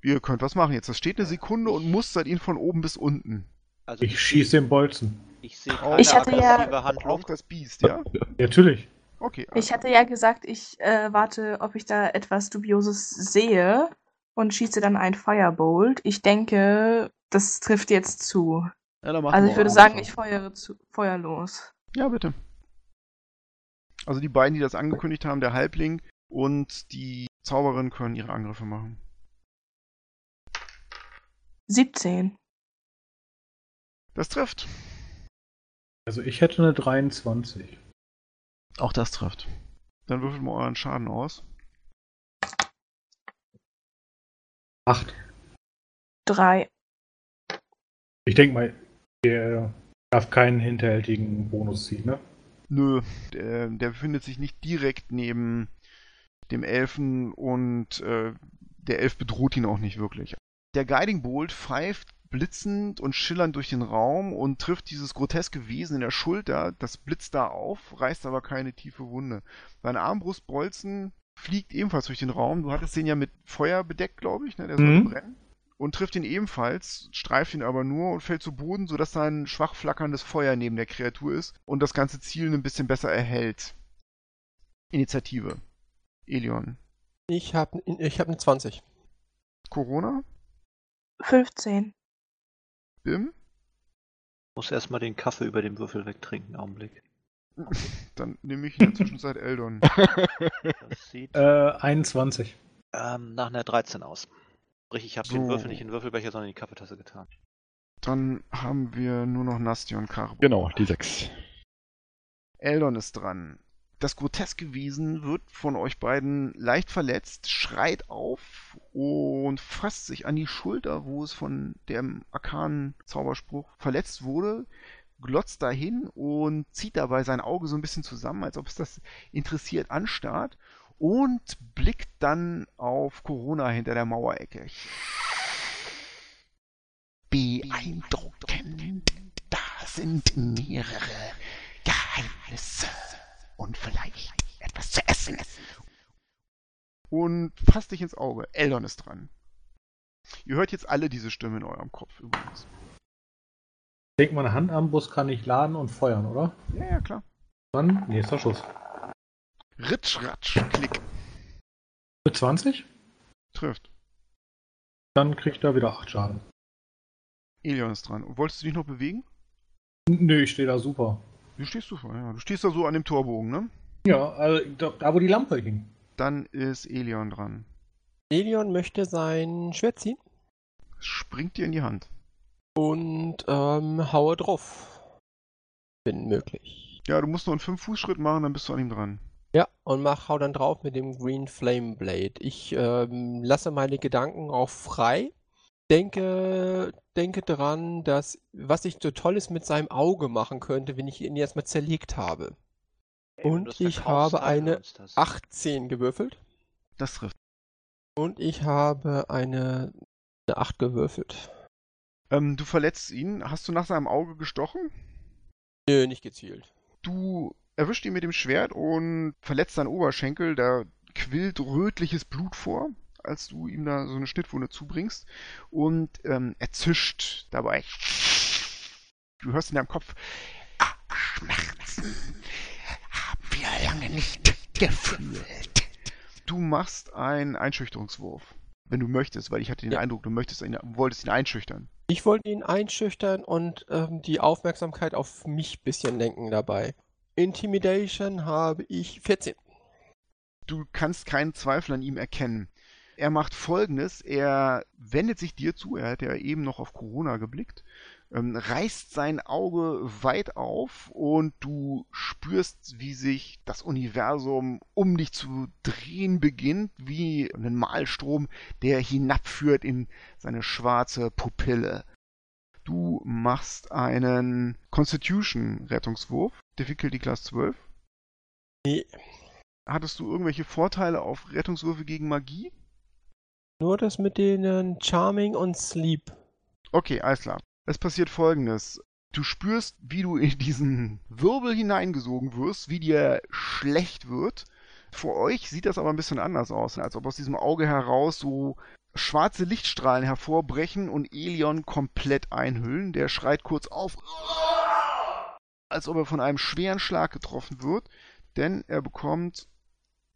Ihr könnt was machen jetzt. Das steht eine Sekunde und mustert ihn von oben bis unten. Also Ich schieße den Bolzen. ich sehe keine Ich hatte ja- Handlung. Auf das Biest, ja? Natürlich. Okay. Ich hatte ja gesagt, ich äh, warte, ob ich da etwas Dubioses sehe und schieße dann ein Firebolt. Ich denke, das trifft jetzt zu. Ja, Also ich würde sagen, ich feuere zu, Feuer los. Ja, bitte. Also die beiden, die das angekündigt haben, der Halbling und die Zauberin können ihre Angriffe machen. 17. Das trifft. Also ich hätte eine 23. Auch das trifft. Dann würfelt mal euren Schaden aus. 8. 3. Ich denke mal, der darf keinen hinterhältigen Bonus ziehen, ne? Nö, der, der befindet sich nicht direkt neben dem Elfen und äh, der Elf bedroht ihn auch nicht wirklich. Der Guiding Bolt pfeift blitzend und schillernd durch den Raum und trifft dieses groteske Wesen in der Schulter. Das blitzt da auf, reißt aber keine tiefe Wunde. Sein Armbrustbolzen fliegt ebenfalls durch den Raum. Du hattest den ja mit Feuer bedeckt, glaube ich, ne? Der soll Mhm. brennen. Und trifft ihn ebenfalls, streift ihn aber nur und fällt zu Boden, sodass da ein schwach flackerndes Feuer neben der Kreatur ist und das ganze Ziel ein bisschen besser erhält. Initiative. Elion. Ich habe ich hab eine 20. Corona? 15. Bim? muss erstmal den Kaffee über dem Würfel wegtrinken. Augenblick. Dann nehme ich in der Zwischenzeit Eldon. Das sieht Äh, 21. Ähm, nach einer 13 aus. Sprich, ich habe den So. Würfel nicht in den Würfelbecher, sondern in die Kaffeetasse getan. Dann haben wir nur noch Nasti und Caro. Genau, die sechs. Eldon ist dran. Das groteske Wesen wird von euch beiden leicht verletzt, schreit auf und fasst sich an die Schulter, wo es von dem arkanen Zauberspruch verletzt wurde, glotzt dahin und zieht dabei sein Auge so ein bisschen zusammen, als ob es das interessiert anstarrt und blickt dann auf Corona hinter der Mauerecke. Beeindruckend. Da sind mehrere Geheimnisse und vielleicht etwas zu essen. und fasst dich ins Auge. Eldon ist dran. Ihr hört jetzt alle diese Stimme in eurem Kopf übrigens. Ich denke, meine Handarmbrust kann ich laden und feuern, oder? Ja, ja, klar. Dann nächster Schuss. Ritsch, ratsch, klick. Mit 20? Trifft. Dann kriegt er wieder 8 Schaden. Elion ist dran. Und wolltest du dich noch bewegen? Nö, ich stehe da super. Du stehst super, ja. Du stehst da so an dem Torbogen, ne? Ja, also da, da wo die Lampe hing. Dann ist Elion dran. Elion möchte sein Schwert ziehen springt dir in die Hand. und ähm, haue drauf. Wenn möglich. Ja, du musst noch einen 5-Fuß-Schritt machen, dann bist du an ihm dran. Ja, und mach, hau dann drauf mit dem Green Flame Blade. Ich ähm, lasse meine Gedanken auch frei. Denke, denke dran, dass was ich so Tolles mit seinem Auge machen könnte, wenn ich ihn erstmal zerlegt habe. Ey, Und ich habe eine lohnt's das. 18 gewürfelt. Das trifft. Und ich habe eine, eine 8 gewürfelt. Ähm, du verletzt ihn. Hast du nach seinem Auge gestochen? Nö, nicht gezielt. Du erwischt ihn mit dem Schwert und verletzt seinen Oberschenkel. Da quillt rötliches Blut vor, als du ihm da so eine Schnittwunde zubringst. Und ähm, er zischt dabei. Du hörst in deinem Kopf, Ah, Schmerzen haben wir lange nicht gefühlt. du machst einen Einschüchterungswurf. Wenn du möchtest, weil ich hatte den Ja. Eindruck, du möchtest ihn, wolltest ihn einschüchtern. Ich wollte ihn einschüchtern und ähm, die Aufmerksamkeit auf mich bisschen lenken dabei. Intimidation habe ich 14. Du kannst keinen Zweifel an ihm erkennen. Er macht folgendes, er wendet sich dir zu, er hat ja eben noch auf Corona geblickt, ähm, reißt sein Auge weit auf und du spürst, wie sich das Universum um dich zu drehen beginnt, wie ein Malstrom, der hinabführt in seine schwarze Pupille. Du machst einen Constitution-Rettungswurf, Difficulty Class 12. Nee, Hattest du irgendwelche Vorteile auf Rettungswürfe gegen Magie? Nur das mit den Charming und Sleep. Okay, alles klar. Es passiert folgendes. Du spürst, wie du in diesen Wirbel hineingesogen wirst, wie dir schlecht wird. Vor euch sieht das aber ein bisschen anders aus, als ob aus diesem Auge heraus so schwarze Lichtstrahlen hervorbrechen und Elion komplett einhüllen. Der schreit kurz auf, als ob er von einem schweren Schlag getroffen wird, denn er bekommt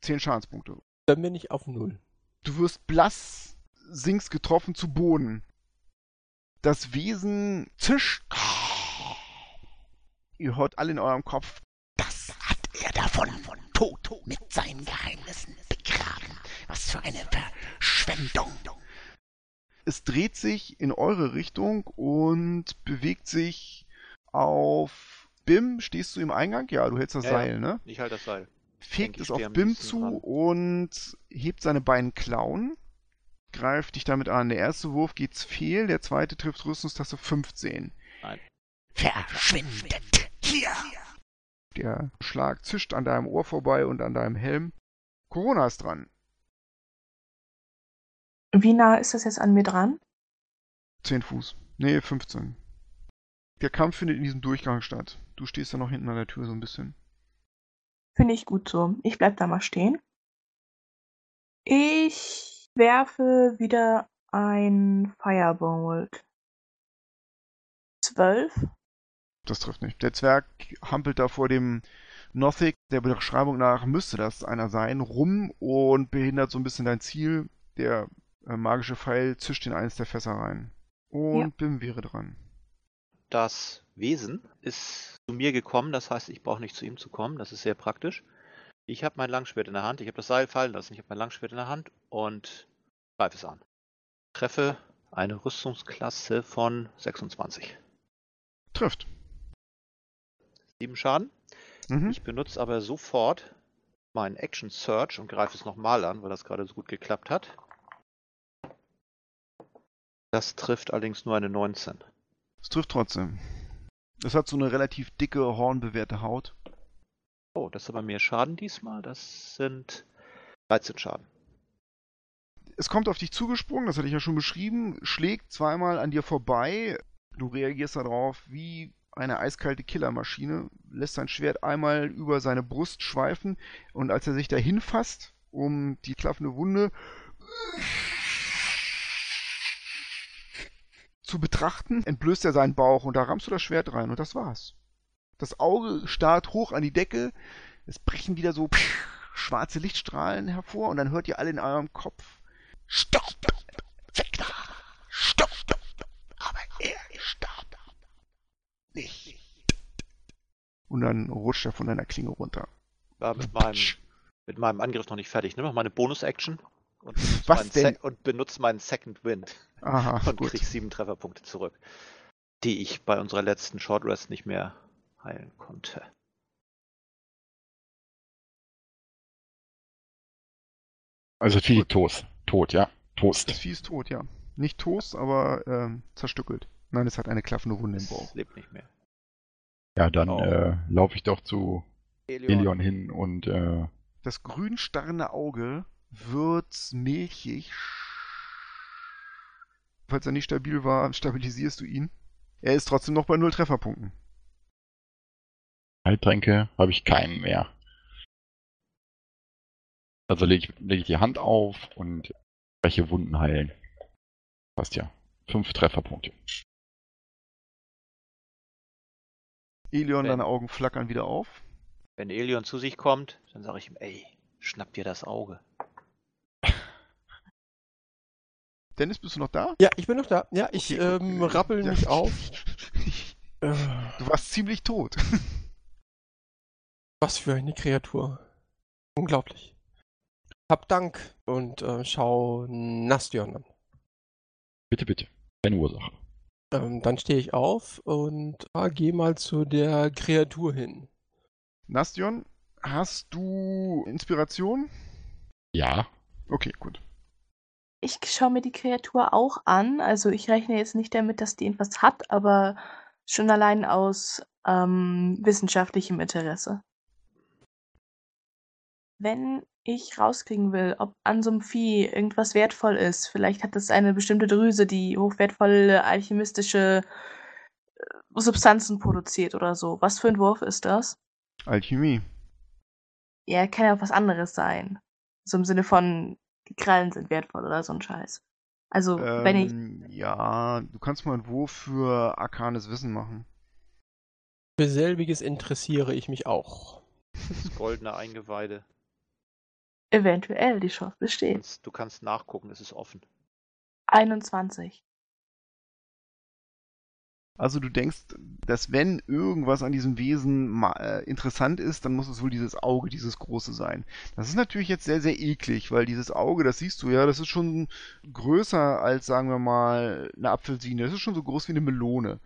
10 Schadenspunkte. Dann bin ich auf Null. Du wirst blass, sinkst getroffen zu Boden. Das Wesen zischt. Ihr hört alle in eurem Kopf. Das hat er davon von Toto mit seinen Geheimnissen begraben. Was für eine Verschwendung. Es dreht sich in eure Richtung und bewegt sich auf Bim. Stehst du im Eingang? Ja, du hältst das Ja, ja. Seil, ne? Ich halte das Seil. Fegt es auf Bim zu dran. und hebt seine beiden Klauen. Greift dich damit an. Der erste Wurf geht's fehl, der zweite trifft Rüstungstaste 15. Verschwindet. Hier. Der Schlag zischt an deinem Ohr vorbei und an deinem Helm. Corona ist dran. Wie nah ist das jetzt an mir dran? 10 Fuß. Nee, 15. Der Kampf findet in diesem Durchgang statt. Du stehst da noch hinten an der Tür so ein bisschen. Finde ich gut so. Ich bleib da mal stehen. Ich werfe wieder ein Firebolt. Zwölf. Das trifft nicht. Der Zwerg hampelt da vor dem Nothik, der Beschreibung nach müsste das einer sein, rum und behindert so ein bisschen dein Ziel. Der äh, magische Pfeil zischt in eines der Fässer rein. Und Ja. Bim wäre dran. Das Wesen ist zu mir gekommen, das heißt, ich brauche nicht zu ihm zu kommen, das ist sehr praktisch. Ich habe mein Langschwert in der Hand. Ich habe das Seil fallen lassen. Ich habe mein Langschwert in der Hand und greife es an. Treffe eine Rüstungsklasse von 26. Trifft. Sieben Schaden. Mhm. Ich benutze aber sofort meinen Action Search und greife es nochmal an, weil das gerade so gut geklappt hat. Das trifft allerdings nur eine 19. Es trifft trotzdem. Es hat so eine relativ dicke, hornbewehrte Haut. Oh, das ist aber mehr Schaden diesmal. Das sind 13 Schaden. Es kommt auf dich zugesprungen, das hatte ich ja schon beschrieben, schlägt zweimal an dir vorbei. Du reagierst darauf wie eine eiskalte Killermaschine, lässt sein Schwert einmal über seine Brust schweifen und als er sich dahin fasst, um die klaffende Wunde zu betrachten, entblößt er seinen Bauch und da rammst du das Schwert rein und das war's. Das Auge starrt hoch an die Decke, es brechen wieder so schwarze Lichtstrahlen hervor und dann hört ihr alle in eurem Kopf Stopp! Weg da! Stopp! Aber er starb nicht. und dann rutscht er von deiner Klinge runter. War mit meinem, mit meinem Angriff noch nicht fertig. Nimm noch meine Bonus-Action und, benutze Was meinen denn? Und benutze meinen Second Wind Aha, und gut. krieg sieben Trefferpunkte zurück, die ich bei unserer letzten Short Rest nicht mehr heilen konnte. Also viel Toast. Tot, ja. Das Toast. Vieh ist tot, ja. Nicht Toast, aber ähm, zerstückelt. Nein, es hat eine klaffende Wunde im Bauch. Es lebt nicht mehr. Ja, dann Oh. äh, laufe ich doch zu Elion hin und äh, Das grün starrende Auge wird milchig. Falls er nicht stabil war, stabilisierst du ihn. Er ist trotzdem noch bei null Trefferpunkten. Heiltränke habe ich keinen mehr. Also lege ich, leg ich die Hand auf und spreche Wunden heilen. Passt ja. Fünf Trefferpunkte. Elion, Wenn- deine Augen flackern wieder auf. Wenn Elion zu sich kommt, dann sage ich ihm, ey, schnapp dir das Auge. Dennis, bist du noch da? Ja, ich bin noch da. Ja, ich Okay, ähm, rappel Ja. mich auf. Äh, Du warst ziemlich tot. was für eine Kreatur. Unglaublich. Hab Dank und äh, schau Nastion an. Bitte, bitte. Keine Ursache. Ähm, dann stehe ich auf und äh, gehe mal zu der Kreatur hin. Nastion, hast du Inspiration? Ja. Okay, gut. Ich schaue mir die Kreatur auch an. Also ich rechne jetzt nicht damit, dass die irgendwas hat, aber schon allein aus ähm, wissenschaftlichem Interesse. Wenn ich rauskriegen will, ob an so einem Vieh irgendwas wertvoll ist, vielleicht hat es eine bestimmte Drüse, die hochwertvolle alchemistische äh, Substanzen produziert oder so. Was für ein Wurf ist das? Alchemie. Ja, kann ja auch was anderes sein. So im Sinne von, die Krallen sind wertvoll oder so ein Scheiß. Also, wenn ich. Ähm, ja, du kannst mal einen Wurf für arkanes Wissen machen. Für selbiges interessiere ich mich auch. Das goldene Eingeweide. Eventuell die Chance Du besteht. kannst, du kannst nachgucken, es ist offen. 21. Also du denkst, dass wenn irgendwas an diesem Wesen äh, interessant ist, dann muss es wohl dieses Auge, dieses große sein. Das ist natürlich jetzt sehr, sehr eklig, weil dieses Auge, das siehst du ja, das ist schon größer als, sagen wir mal, eine Apfelsine. Das ist schon so groß wie eine Melone.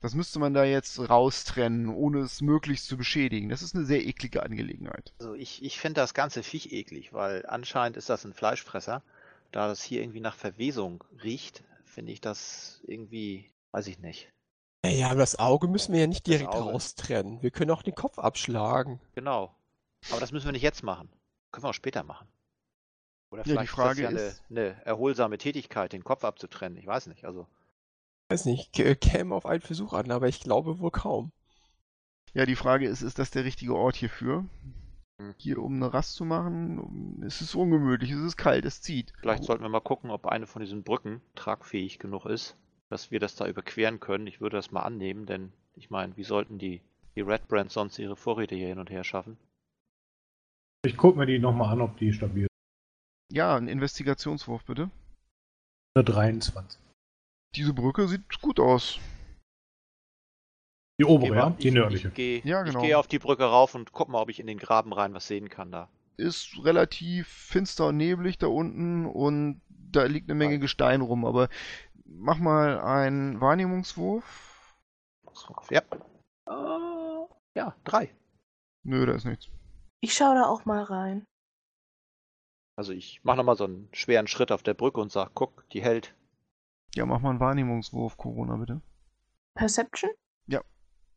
Das müsste man da jetzt raustrennen, ohne es möglichst zu beschädigen. Das ist eine sehr eklige Angelegenheit. Also ich, ich finde das ganze Viech eklig, weil anscheinend ist das ein Fleischfresser. Da das hier irgendwie nach Verwesung riecht, finde ich das irgendwie, weiß ich nicht. Ja, aber das Auge müssen wir ja nicht direkt raustrennen. Wir können auch den Kopf abschlagen. Genau. Aber das müssen wir nicht jetzt machen. Können wir auch später machen. Oder die vielleicht Frage ist das ist- ja eine, eine erholsame Tätigkeit, den Kopf abzutrennen. Ich weiß nicht. Also Weiß nicht, k- käme auf einen Versuch an, aber ich glaube wohl kaum. Ja, die Frage ist, ist das der richtige Ort hierfür? Hm. Hier, um eine Rast zu machen? Es ist ungemütlich, es ist kalt, es zieht. vielleicht sollten wir mal gucken, ob eine von diesen Brücken tragfähig genug ist, dass wir das da überqueren können. Ich würde das mal annehmen, denn ich meine, wie sollten die, die Red Brands sonst ihre Vorräte hier hin und her schaffen? Ich gucke mir die nochmal an, ob die stabil ist. Ja, ein Investigationswurf bitte. Eine 23. Diese Brücke sieht gut aus. Die obere, Geh ja? mal- Die ich, nördliche. Ich gehe Ja, genau. geh auf die Brücke rauf und guck mal, ob ich in den Graben rein was sehen kann da. Ist relativ finster und neblig da unten und da liegt eine Menge. Gestein rum, aber mach mal einen Wahrnehmungswurf. Ja. Äh, ja, drei. Nö, da ist nichts. Ich schaue da auch mal rein. Also ich mache nochmal so einen schweren Schritt auf der Brücke und sag, guck, die hält. Ja, mach mal einen Wahrnehmungswurf, Corona, bitte. Perception? Ja.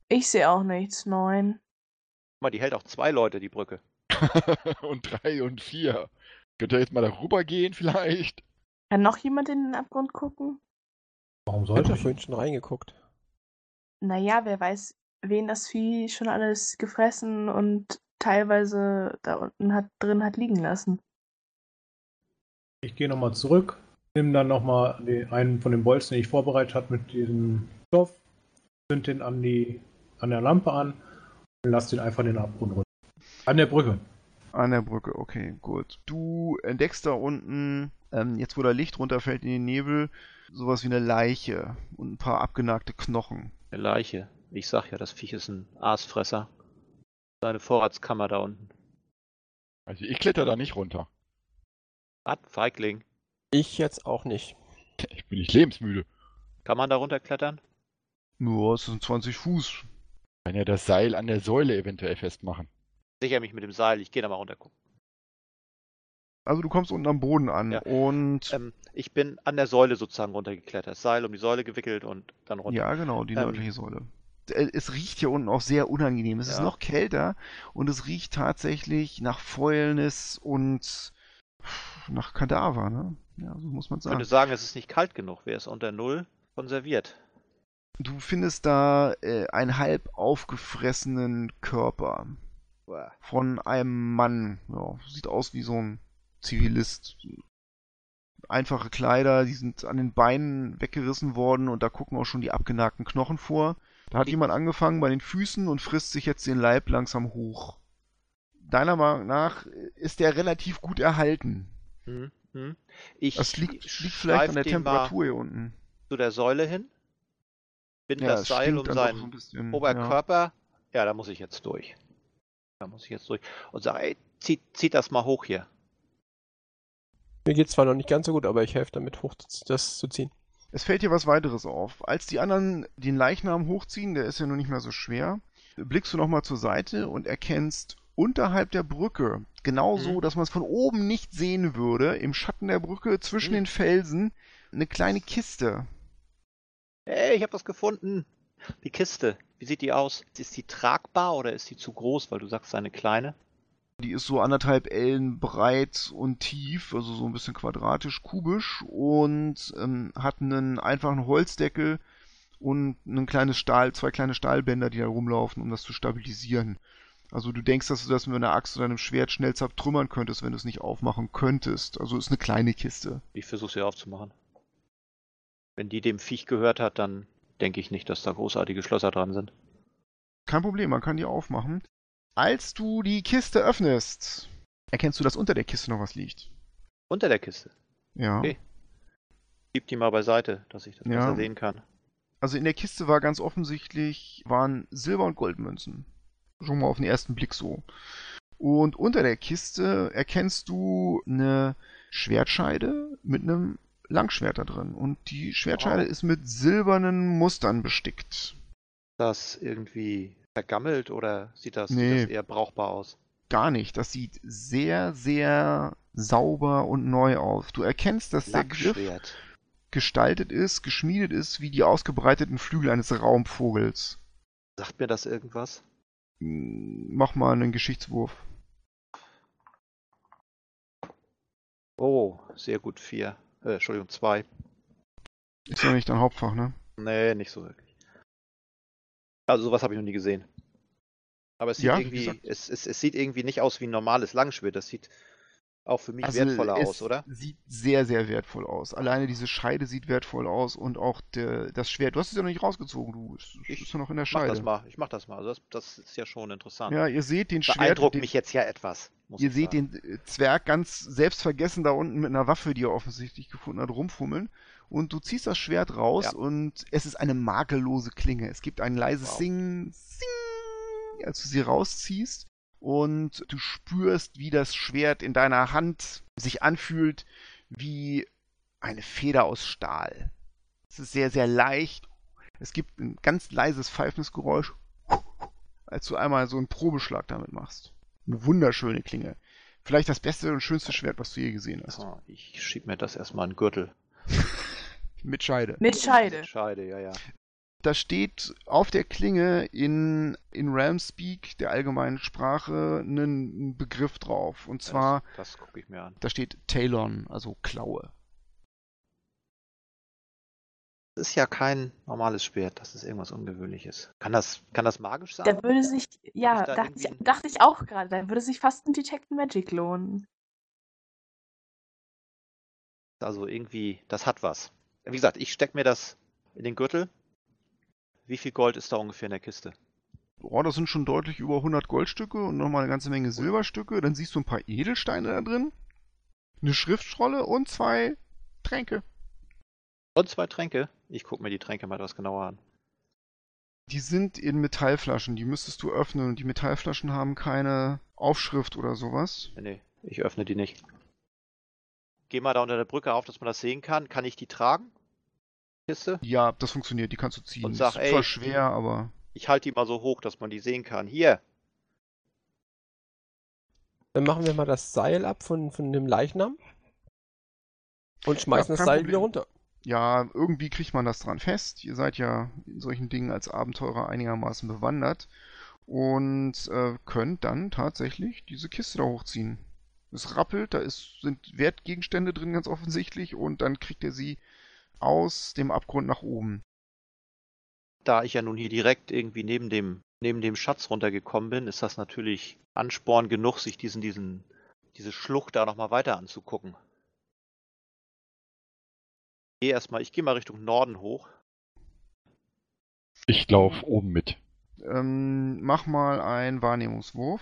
Ich sehe auch nichts. Neun. Guck mal, die hält auch zwei Leute, die Brücke. und drei und vier. Könnt ihr jetzt mal darüber gehen vielleicht? Kann noch jemand in den Abgrund gucken? Warum Ich sollte habe ich? vorhin schon reingeguckt. Naja, wer weiß, wen das Vieh schon alles gefressen und teilweise da unten hat, drin hat liegen lassen. Ich gehe nochmal zurück, nehme dann nochmal einen von den Bolzen, den ich vorbereitet habe mit diesem Stoff, zünd den an, die, an der Lampe an und lass den einfach in den Abgrund runter. An der Brücke. An der Brücke, okay, gut. Du entdeckst da unten, ähm, jetzt wo da Licht runterfällt in den Nebel, sowas wie eine Leiche und ein paar abgenagte Knochen. Eine Leiche. Ich sag ja, das Viech ist ein Aasfresser. Seine Vorratskammer da unten. Also ich kletter da nicht runter. Was? Feigling. Ich jetzt auch nicht. Ich bin nicht lebensmüde. Kann man da runterklettern? Nur, es sind 20 Fuß. Kann ja das Seil an der Säule eventuell festmachen. Sicher mich mit dem Seil, ich gehe da mal runter gucken. Also du kommst unten am Boden an Ja. und Ähm, ich bin an der Säule sozusagen runtergeklettert. Seil um die Säule gewickelt und dann runter. ja, genau, die Ähm, nördliche Säule. Äh, Es riecht hier unten auch sehr unangenehm. Es ist Ja. noch kälter und es riecht tatsächlich nach Fäulnis und nach Kadaver, ne? Ja, so muss man Ich würde sagen. sagen, es ist nicht kalt genug. Wer ist unter Null konserviert? Du findest da äh, einen halb aufgefressenen Körper von einem Mann. Ja, sieht aus wie so ein Zivilist. Einfache Kleider, die sind an den Beinen weggerissen worden und da gucken auch schon die abgenagten Knochen vor. Da hat jemand angefangen bei den Füßen und frisst sich jetzt den Leib langsam hoch. Deiner Meinung nach ist der relativ gut erhalten. Hm, hm. Ich Das liegt, liegt vielleicht an der Temperatur hier unten. Zu der Säule hin. Bind Ja, das Seil um seinen so bisschen, Oberkörper. Ja. da muss ich jetzt durch. Da muss ich jetzt durch. Und sag, ey, zieht, zieht das mal hoch hier. Mir geht zwar noch nicht ganz so gut, aber ich helfe damit, hoch das zu ziehen. Es fällt dir was weiteres auf. Als die anderen den Leichnam hochziehen, der ist ja nun nicht mehr so schwer, blickst du nochmal zur Seite und erkennst unterhalb der Brücke, genau so, Mhm. dass man es von oben nicht sehen würde, im Schatten der Brücke zwischen Mhm. den Felsen, eine kleine Kiste. Hey, ich habe was gefunden. Die Kiste. Wie sieht die aus? Ist die tragbar oder ist die zu groß, weil du sagst, eine kleine? Die ist so anderthalb Ellen breit und tief, also so ein bisschen quadratisch, kubisch und ähm, hat einen einfachen Holzdeckel und ein kleines Stahl, zwei kleine Stahlbänder, die da rumlaufen, um das zu stabilisieren. Also du denkst, dass du das mit einer Axt oder einem Schwert schnell zertrümmern könntest, wenn du es nicht aufmachen könntest. Also ist eine kleine Kiste. Ich versuche sie aufzumachen. Wenn die dem Viech gehört hat, dann denke ich nicht, dass da großartige Schlösser dran sind. Kein Problem, man kann die aufmachen. Als du die Kiste öffnest, erkennst du, dass unter der Kiste noch was liegt. Unter der Kiste. Ja. Okay. Gib die mal beiseite, dass ich das Ja. besser sehen kann. Also in der Kiste war ganz offensichtlich, waren Silber- und Goldmünzen. Schon mal auf den ersten Blick so. Und unter der Kiste erkennst du eine Schwertscheide mit einem Langschwert da drin. Und die Schwertscheide Wow. ist mit silbernen Mustern bestickt. Das irgendwie vergammelt oder sieht das, Nee. sieht das eher brauchbar aus? Gar nicht. Das sieht sehr, sehr sauber und neu aus. Du erkennst, dass der Griff gestaltet ist, geschmiedet ist wie die ausgebreiteten Flügel eines Raumvogels. Sagt mir das irgendwas? Hm, Mach mal einen Geschichtswurf. Oh, sehr gut. Vier. Äh, Entschuldigung, zwei. Ist ja nicht dein Hauptfach, ne? Nee, nicht so wirklich. Also sowas habe ich noch nie gesehen. Aber es sieht Ja, wie irgendwie, es, es, es sieht irgendwie nicht aus wie ein normales Langschwert. Das sieht auch für mich wertvoller es aus, oder? Sieht sehr, sehr wertvoll aus. Alleine diese Scheide sieht wertvoll aus und auch der, das Schwert. Du hast es ja noch nicht rausgezogen, du. Es Ich ist ja noch in der Ich mach Scheide. das mal. Ich mach das mal. Also das, das ist ja schon interessant. Ja, ihr seht den Schwert. Beeindruckt mich jetzt ja etwas. Ihr seht den äh, Zwerg ganz selbstvergessen da unten mit einer Waffe, die er offensichtlich gefunden hat, rumfummeln. Und du ziehst das Schwert raus Ja. und es ist eine makellose Klinge. Es gibt ein leises Wow. Sing, Sing, als du sie rausziehst und du spürst, wie das Schwert in deiner Hand sich anfühlt wie eine Feder aus Stahl. Es ist sehr, sehr leicht. Es gibt ein ganz leises pfeifendes Geräusch, als du einmal so einen Probeschlag damit machst. Eine wunderschöne Klinge. Vielleicht das beste und schönste Schwert, was du je gesehen hast. So, ich schieb mir das erstmal in den Gürtel. Mit Scheide. Mit Scheide. Scheide, ja, ja. Da steht auf der Klinge in, in Realmspeak, der allgemeinen Sprache, ein Begriff drauf. Und zwar, Das, das gucke ich mir an. da steht Talon, also Klaue. Das ist ja kein normales Schwert, das ist irgendwas Ungewöhnliches. Kann das, kann das magisch sein? Da würde sich, ja, da dachte ich, dachte ich auch gerade, da würde sich fast ein Detect Magic lohnen. Also irgendwie, das hat was. Wie gesagt, ich steck mir das in den Gürtel. Wie viel Gold ist da ungefähr in der Kiste? Oh, das sind schon deutlich über 100 Goldstücke und nochmal eine ganze Menge Silberstücke. Dann siehst du ein paar Edelsteine da drin, eine Schriftrolle und zwei Tränke. Und zwei Tränke. Ich gucke mir die Tränke mal etwas genauer an. Die sind in Metallflaschen, die müsstest du öffnen und die Metallflaschen haben keine Aufschrift oder sowas. Nee, ich öffne die nicht. Geh mal da unter der Brücke auf, dass man das sehen kann. Kann ich die tragen? Kiste? Ja, das funktioniert, die kannst du ziehen. Und sag, ist zwar ey. schwer, aber Ich halte die mal so hoch, dass man die sehen kann. Hier. Dann machen wir mal das Seil ab von, von dem Leichnam und schmeißen Ja, das Seil Problem. wieder runter. ja, irgendwie kriegt man das dran fest. Ihr seid ja in solchen Dingen als Abenteurer einigermaßen bewandert und äh, könnt dann tatsächlich diese Kiste da hochziehen. Es rappelt, da ist, sind Wertgegenstände drin, ganz offensichtlich, und dann kriegt ihr sie aus dem Abgrund nach oben. Da ich ja nun hier direkt irgendwie neben dem, neben dem Schatz runtergekommen bin, ist das natürlich Ansporn genug, sich diesen, diesen, diese Schlucht da nochmal weiter anzugucken. Ich gehe erstmal, ich gehe mal Richtung Norden hoch. Ich laufe oben mit. Ähm, mach mal einen Wahrnehmungswurf.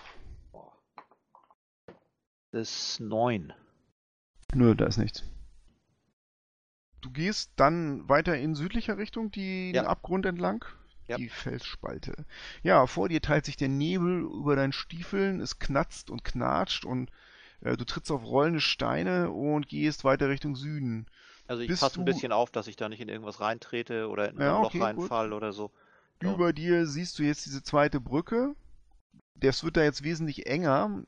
Das ist neun. Nö, da ist nichts. Du gehst dann weiter in südlicher Richtung, die Ja. den Abgrund entlang. Ja. Die Felsspalte. Ja, vor dir teilt sich der Nebel über deinen Stiefeln, es knatzt und knatscht und äh, du trittst auf rollende Steine und gehst weiter Richtung Süden. Also ich Bist passe ein du- bisschen auf, dass ich da nicht in irgendwas reintrete oder in Ja, ein Loch okay, gut. reinfall oder so. Ja. Über dir siehst du jetzt diese zweite Brücke. Das wird da jetzt wesentlich enger.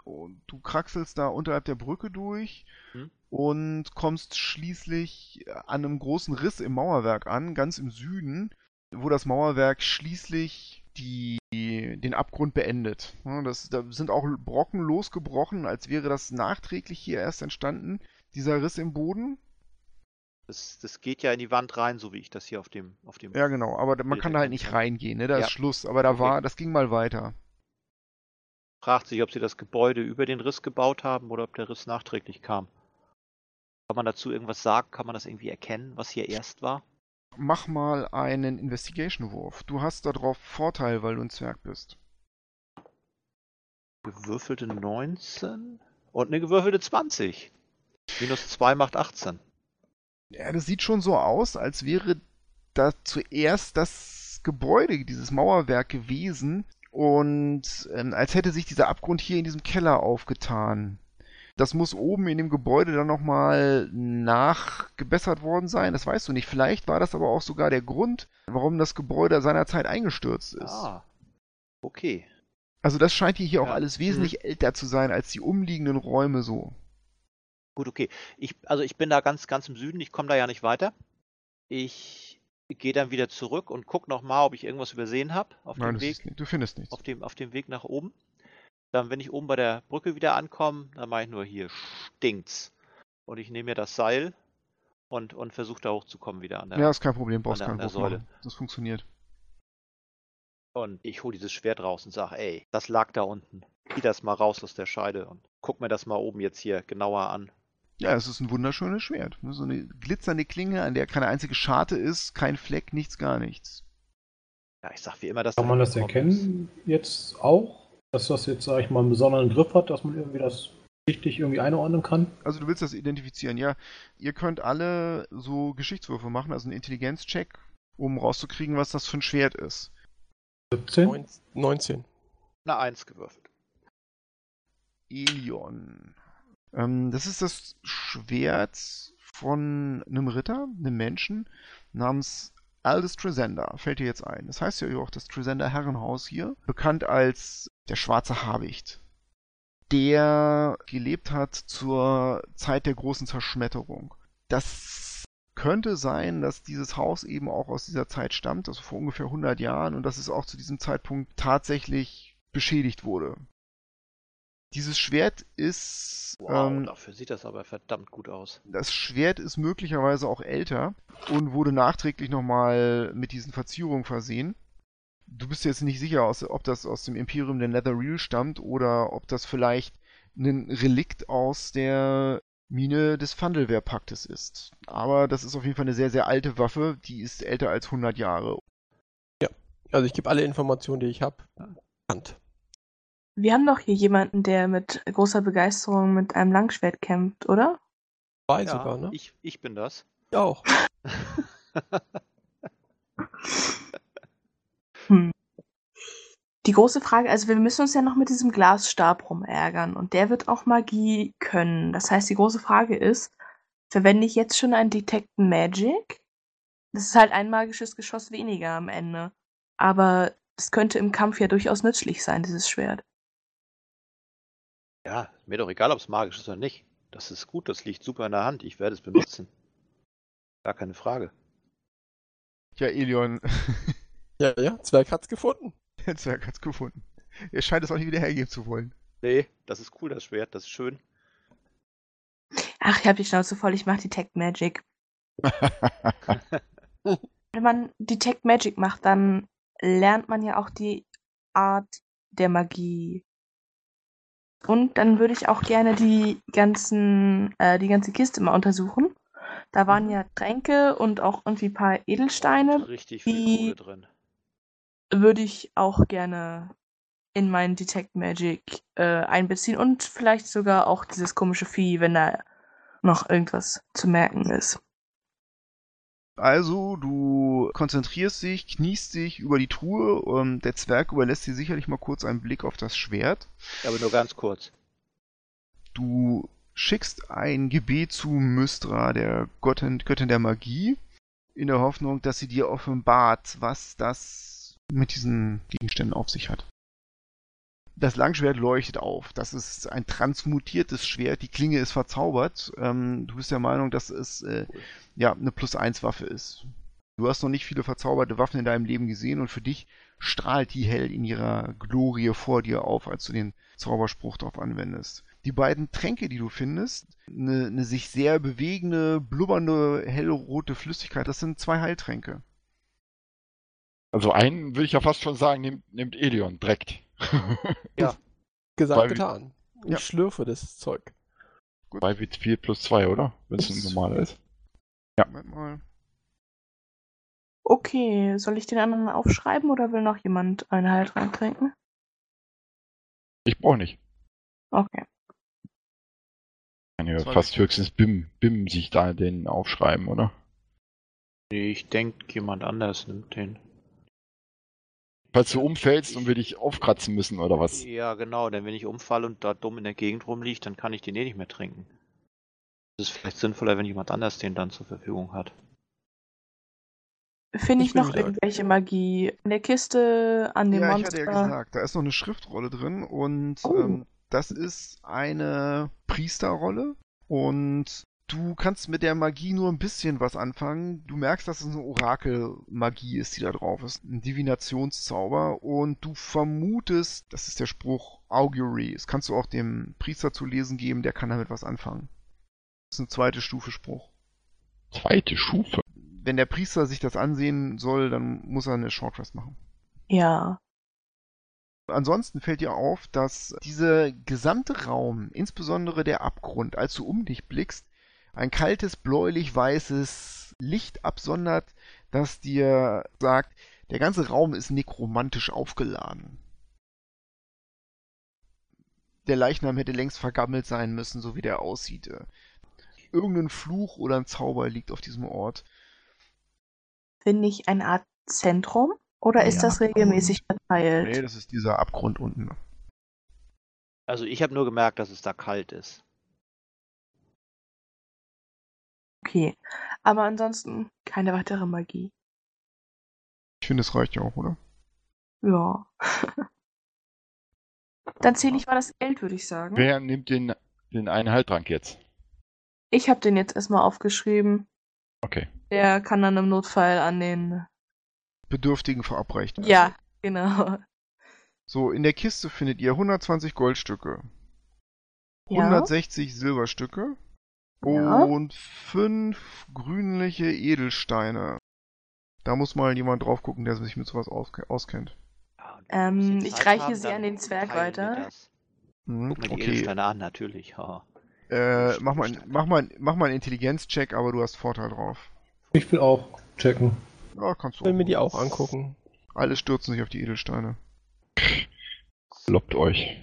Du kraxelst da unterhalb der Brücke durch Hm. und kommst schließlich an einem großen Riss im Mauerwerk an, ganz im Süden, wo das Mauerwerk schließlich die, den Abgrund beendet. Das, da sind auch Brocken losgebrochen, als wäre das nachträglich hier erst entstanden, dieser Riss im Boden. Das, das geht ja in die Wand rein, so wie ich das hier auf dem, auf dem. Ja, genau, aber man kann da halt nicht reingehen, ne? Da Ja. ist Schluss. Aber da Okay. war, das ging mal weiter. Fragt sich, ob sie das Gebäude über den Riss gebaut haben oder ob der Riss nachträglich kam. Kann man dazu irgendwas sagen? Kann man das irgendwie erkennen, was hier erst war? Mach mal einen Investigation-Wurf. Du hast darauf Vorteil, weil du ein Zwerg bist. Gewürfelte 19 und eine gewürfelte 20. Minus 2 macht 18. Ja, das sieht schon so aus, als wäre da zuerst das Gebäude, dieses Mauerwerk gewesen und ähm, als hätte sich dieser Abgrund hier in diesem Keller aufgetan. Das muss oben in dem Gebäude dann nochmal nachgebessert worden sein, das weißt du nicht. Vielleicht war das aber auch sogar der Grund, warum das Gebäude seinerzeit eingestürzt ist. Ah. Okay. Also das scheint hier, hier auch Ja. alles wesentlich älter zu sein als die umliegenden Räume so. Gut, okay. Ich, also ich bin da ganz, ganz im Süden, ich komme da ja nicht weiter. Ich gehe dann wieder zurück und gucke nochmal, ob ich irgendwas übersehen habe auf Nein, dem Weg. nicht- du findest nichts. auf dem, auf dem Weg nach oben. Dann, wenn ich oben bei der Brücke wieder ankomme, dann mache ich nur hier stinkt's. Und ich nehme mir das Seil und, und versuche da hochzukommen wieder an der. Ja, ist kein Problem, brauchst keinen Wurf Säule. machen. Das funktioniert. Und ich hole dieses Schwert raus und sage, ey, das lag da unten. Zieh das mal raus aus der Scheide und guck mir das mal oben jetzt hier genauer an. Ja, es ist ein wunderschönes Schwert. ne? So eine glitzernde Klinge, an der keine einzige Scharte ist, kein Fleck, nichts, gar nichts. Ja, ich sag wie immer, dass Kann man das erkennen jetzt auch? Dass das jetzt, sag ich mal, einen besonderen Griff hat, dass man irgendwie das richtig irgendwie einordnen kann? Also du willst das identifizieren, ja. Ihr könnt alle so Geschichtswürfe machen, also einen Intelligenzcheck, um rauszukriegen, was das für ein Schwert ist. 17? 19. Eine Eins gewürfelt. Elion. Ähm, das ist das Schwert von einem Ritter, einem Menschen, namens Aldous Tresender. Fällt dir jetzt ein. Das heißt ja auch das Tresender Herrenhaus hier, bekannt als der schwarze Habicht, der gelebt hat zur Zeit der großen Zerschmetterung. Das könnte sein, dass dieses Haus eben auch aus dieser Zeit stammt, also vor ungefähr 100 Jahren, und dass es auch zu diesem Zeitpunkt tatsächlich beschädigt wurde. Dieses Schwert ist. Wow, ähm, dafür sieht das aber verdammt gut aus. das Schwert ist möglicherweise auch älter und wurde nachträglich nochmal mit diesen Verzierungen versehen. Du bist jetzt nicht sicher, ob das aus dem Imperium der Netherreal stammt oder ob das vielleicht ein Relikt aus der Mine des Fandelwehr-Paktes ist. Aber das ist auf jeden Fall eine sehr, sehr alte Waffe, die ist älter als 100 Jahre. Also ich gebe alle Informationen, die ich habe. Hand. Wir haben doch hier jemanden, der mit großer Begeisterung mit einem Langschwert kämpft, oder? Zwei Ja, sogar, ne? ich, ich bin das. Ich auch. Hm. Die große Frage, also wir müssen uns ja noch mit diesem Glasstab rumärgern und der wird auch Magie können. Das heißt, die große Frage ist, verwende ich jetzt schon ein Detect Magic? Das ist halt ein magisches Geschoss weniger am Ende. Aber es könnte im Kampf ja durchaus nützlich sein, dieses Schwert. Ja, mir doch egal, ob es magisch ist oder nicht. Das ist gut, das liegt super in der Hand. Ich werde es benutzen. Gar keine Frage. Ja, Elion, Ja, ja, Zwerg hat's gefunden. der Zwerg hat's gefunden. Er scheint es auch nicht wieder hergeben zu wollen. Nee, das ist cool, das Schwert, das ist schön. Ach, ich hab die Schnauze voll, ich mach Detect Magic. Wenn man Detect Magic macht, dann lernt man ja auch die Art der Magie. Und dann würde ich auch gerne die ganzen, äh, die ganze Kiste mal untersuchen. Da waren ja Tränke und auch irgendwie ein paar Edelsteine. Richtig viel Die- Kohle drin. Würde ich auch gerne in meinen Detect Magic äh, einbeziehen und vielleicht sogar auch dieses komische Vieh, wenn da noch irgendwas zu merken ist. Also, du konzentrierst dich, kniest dich über die Truhe und der Zwerg überlässt dir sicherlich mal kurz einen Blick auf das Schwert. Aber nur ganz kurz. Du schickst ein Gebet zu Mystra, der Gottin, Göttin der Magie, in der Hoffnung, dass sie dir offenbart, was das mit diesen Gegenständen auf sich hat. Das Langschwert leuchtet auf. Das ist ein transmutiertes Schwert. Die Klinge ist verzaubert. Ähm, du bist der Meinung, dass es äh, ja eine Plus-1-Waffe ist. Du hast noch nicht viele verzauberte Waffen in deinem Leben gesehen und für dich strahlt die hell in ihrer Glorie vor dir auf, als du den Zauberspruch darauf anwendest. Die beiden Tränke, die du findest, eine, eine sich sehr bewegende, blubbernde, hellrote Flüssigkeit, das sind zwei Heiltränke. Also einen würde ich ja fast schon sagen, nimmt, nimmt Elion direkt. Gesagt, Weil- getan. Ich Ja. schlürfe das Zeug. 2 wie 4 plus 2, oder? Wenn es ein normaler ist. Ja. Moment mal. Okay, soll ich den anderen aufschreiben oder will noch jemand einen Heiltrank trinken? Ich brauche nicht. Okay. Kann ja fast höchstens Bim, Bim sich da den aufschreiben, oder? Nee, ich denke, jemand anders nimmt den. Falls du umfällst und wir dich aufkratzen müssen, oder was? Ja, genau, denn wenn ich umfalle und da dumm in der Gegend rumliegt, dann kann ich den eh nicht mehr trinken. Es ist vielleicht sinnvoller, wenn jemand anders den dann zur Verfügung hat. Finde ich, Ich noch irgendwelche Magie in der Kiste, an dem Ja, ich Monster? hatte ja gesagt, da ist noch eine Schriftrolle drin und Oh. ähm, das ist eine Priesterrolle und du kannst mit der Magie nur ein bisschen was anfangen. Du merkst, dass es eine Orakelmagie ist, die da drauf ist, ein Divinationszauber und du vermutest, das ist der Spruch Augury, das kannst du auch dem Priester zu lesen geben, der kann damit was anfangen. Das ist eine zweite Stufe Spruch. Zweite Stufe. Wenn der Priester sich das ansehen soll, dann muss er eine Short Rest machen. Ja. Ansonsten fällt dir auf, dass dieser gesamte Raum, insbesondere der Abgrund, als du um dich blickst, ein kaltes, bläulich-weißes Licht absondert, das dir sagt, der ganze Raum ist nekromantisch aufgeladen. der Leichnam hätte längst vergammelt sein müssen, so wie der aussieht. Irgendein Fluch oder ein Zauber liegt auf diesem Ort. Finde ich eine Art Zentrum oder ist Ja, das regelmäßig Nee, verteilt? das ist dieser Abgrund unten. Also ich habe nur gemerkt, dass es da kalt ist. Okay. Aber ansonsten keine weitere Magie. Ich finde, es reicht ja auch, oder? Ja. Dann zähle ich mal das Geld, würde ich sagen. Wer nimmt den, den einen Heiltrank jetzt? Ich habe den jetzt erstmal aufgeschrieben. Okay. Der kann dann im Notfall an den. Bedürftigen verabreicht. werden. Ja, genau. So, in der Kiste findet ihr 120 Goldstücke, Ja. 160 Silberstücke Ja. und 5 grünliche Edelsteine. Da muss mal jemand drauf gucken, der sich mit sowas auske- auskennt. Ja, Ähm, ich reiche haben, sie an den Zwerg weiter. Mhm, Guck mir die okay, Edelsteine an, natürlich. haha. äh, mach, mal, mach, mal, mach mal einen Intelligenzcheck, aber du hast Vorteil drauf. Ich will auch checken. Ja, kannst du. Ich will mir die auch angucken. Alle stürzen sich auf die Edelsteine. Lobt euch.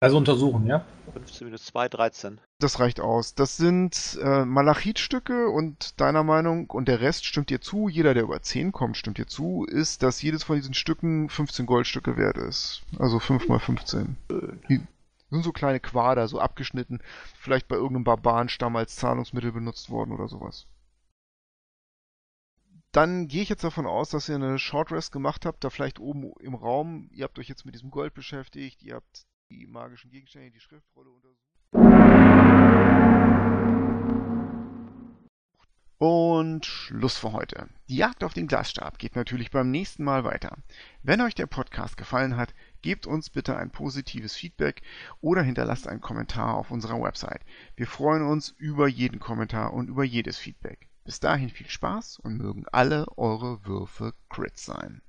Also untersuchen, ja? 15 minus 2, 13. Das reicht aus. Das sind äh, Malachitstücke und deiner Meinung, und der Rest stimmt dir zu, jeder, der über 10 kommt, stimmt dir zu, ist, dass jedes von diesen Stücken 15 Goldstücke wert ist. Also 5 mal 15. Die sind so kleine Quader, so abgeschnitten, vielleicht bei irgendeinem Barbarenstamm als Zahlungsmittel benutzt worden oder sowas. Dann gehe ich jetzt davon aus, dass ihr eine Short Rest gemacht habt, da vielleicht oben im Raum. Ihr habt euch jetzt mit diesem Gold beschäftigt, ihr habt die magischen Gegenstände, die Schriftrolle untersucht. Und Schluss für heute. Die Jagd auf den Glasstab geht natürlich beim nächsten Mal weiter. Wenn euch der Podcast gefallen hat, gebt uns bitte ein positives Feedback oder hinterlasst einen Kommentar auf unserer Website. Wir freuen uns über jeden Kommentar und über jedes Feedback. Bis dahin viel Spaß und mögen alle eure Würfe Crits sein.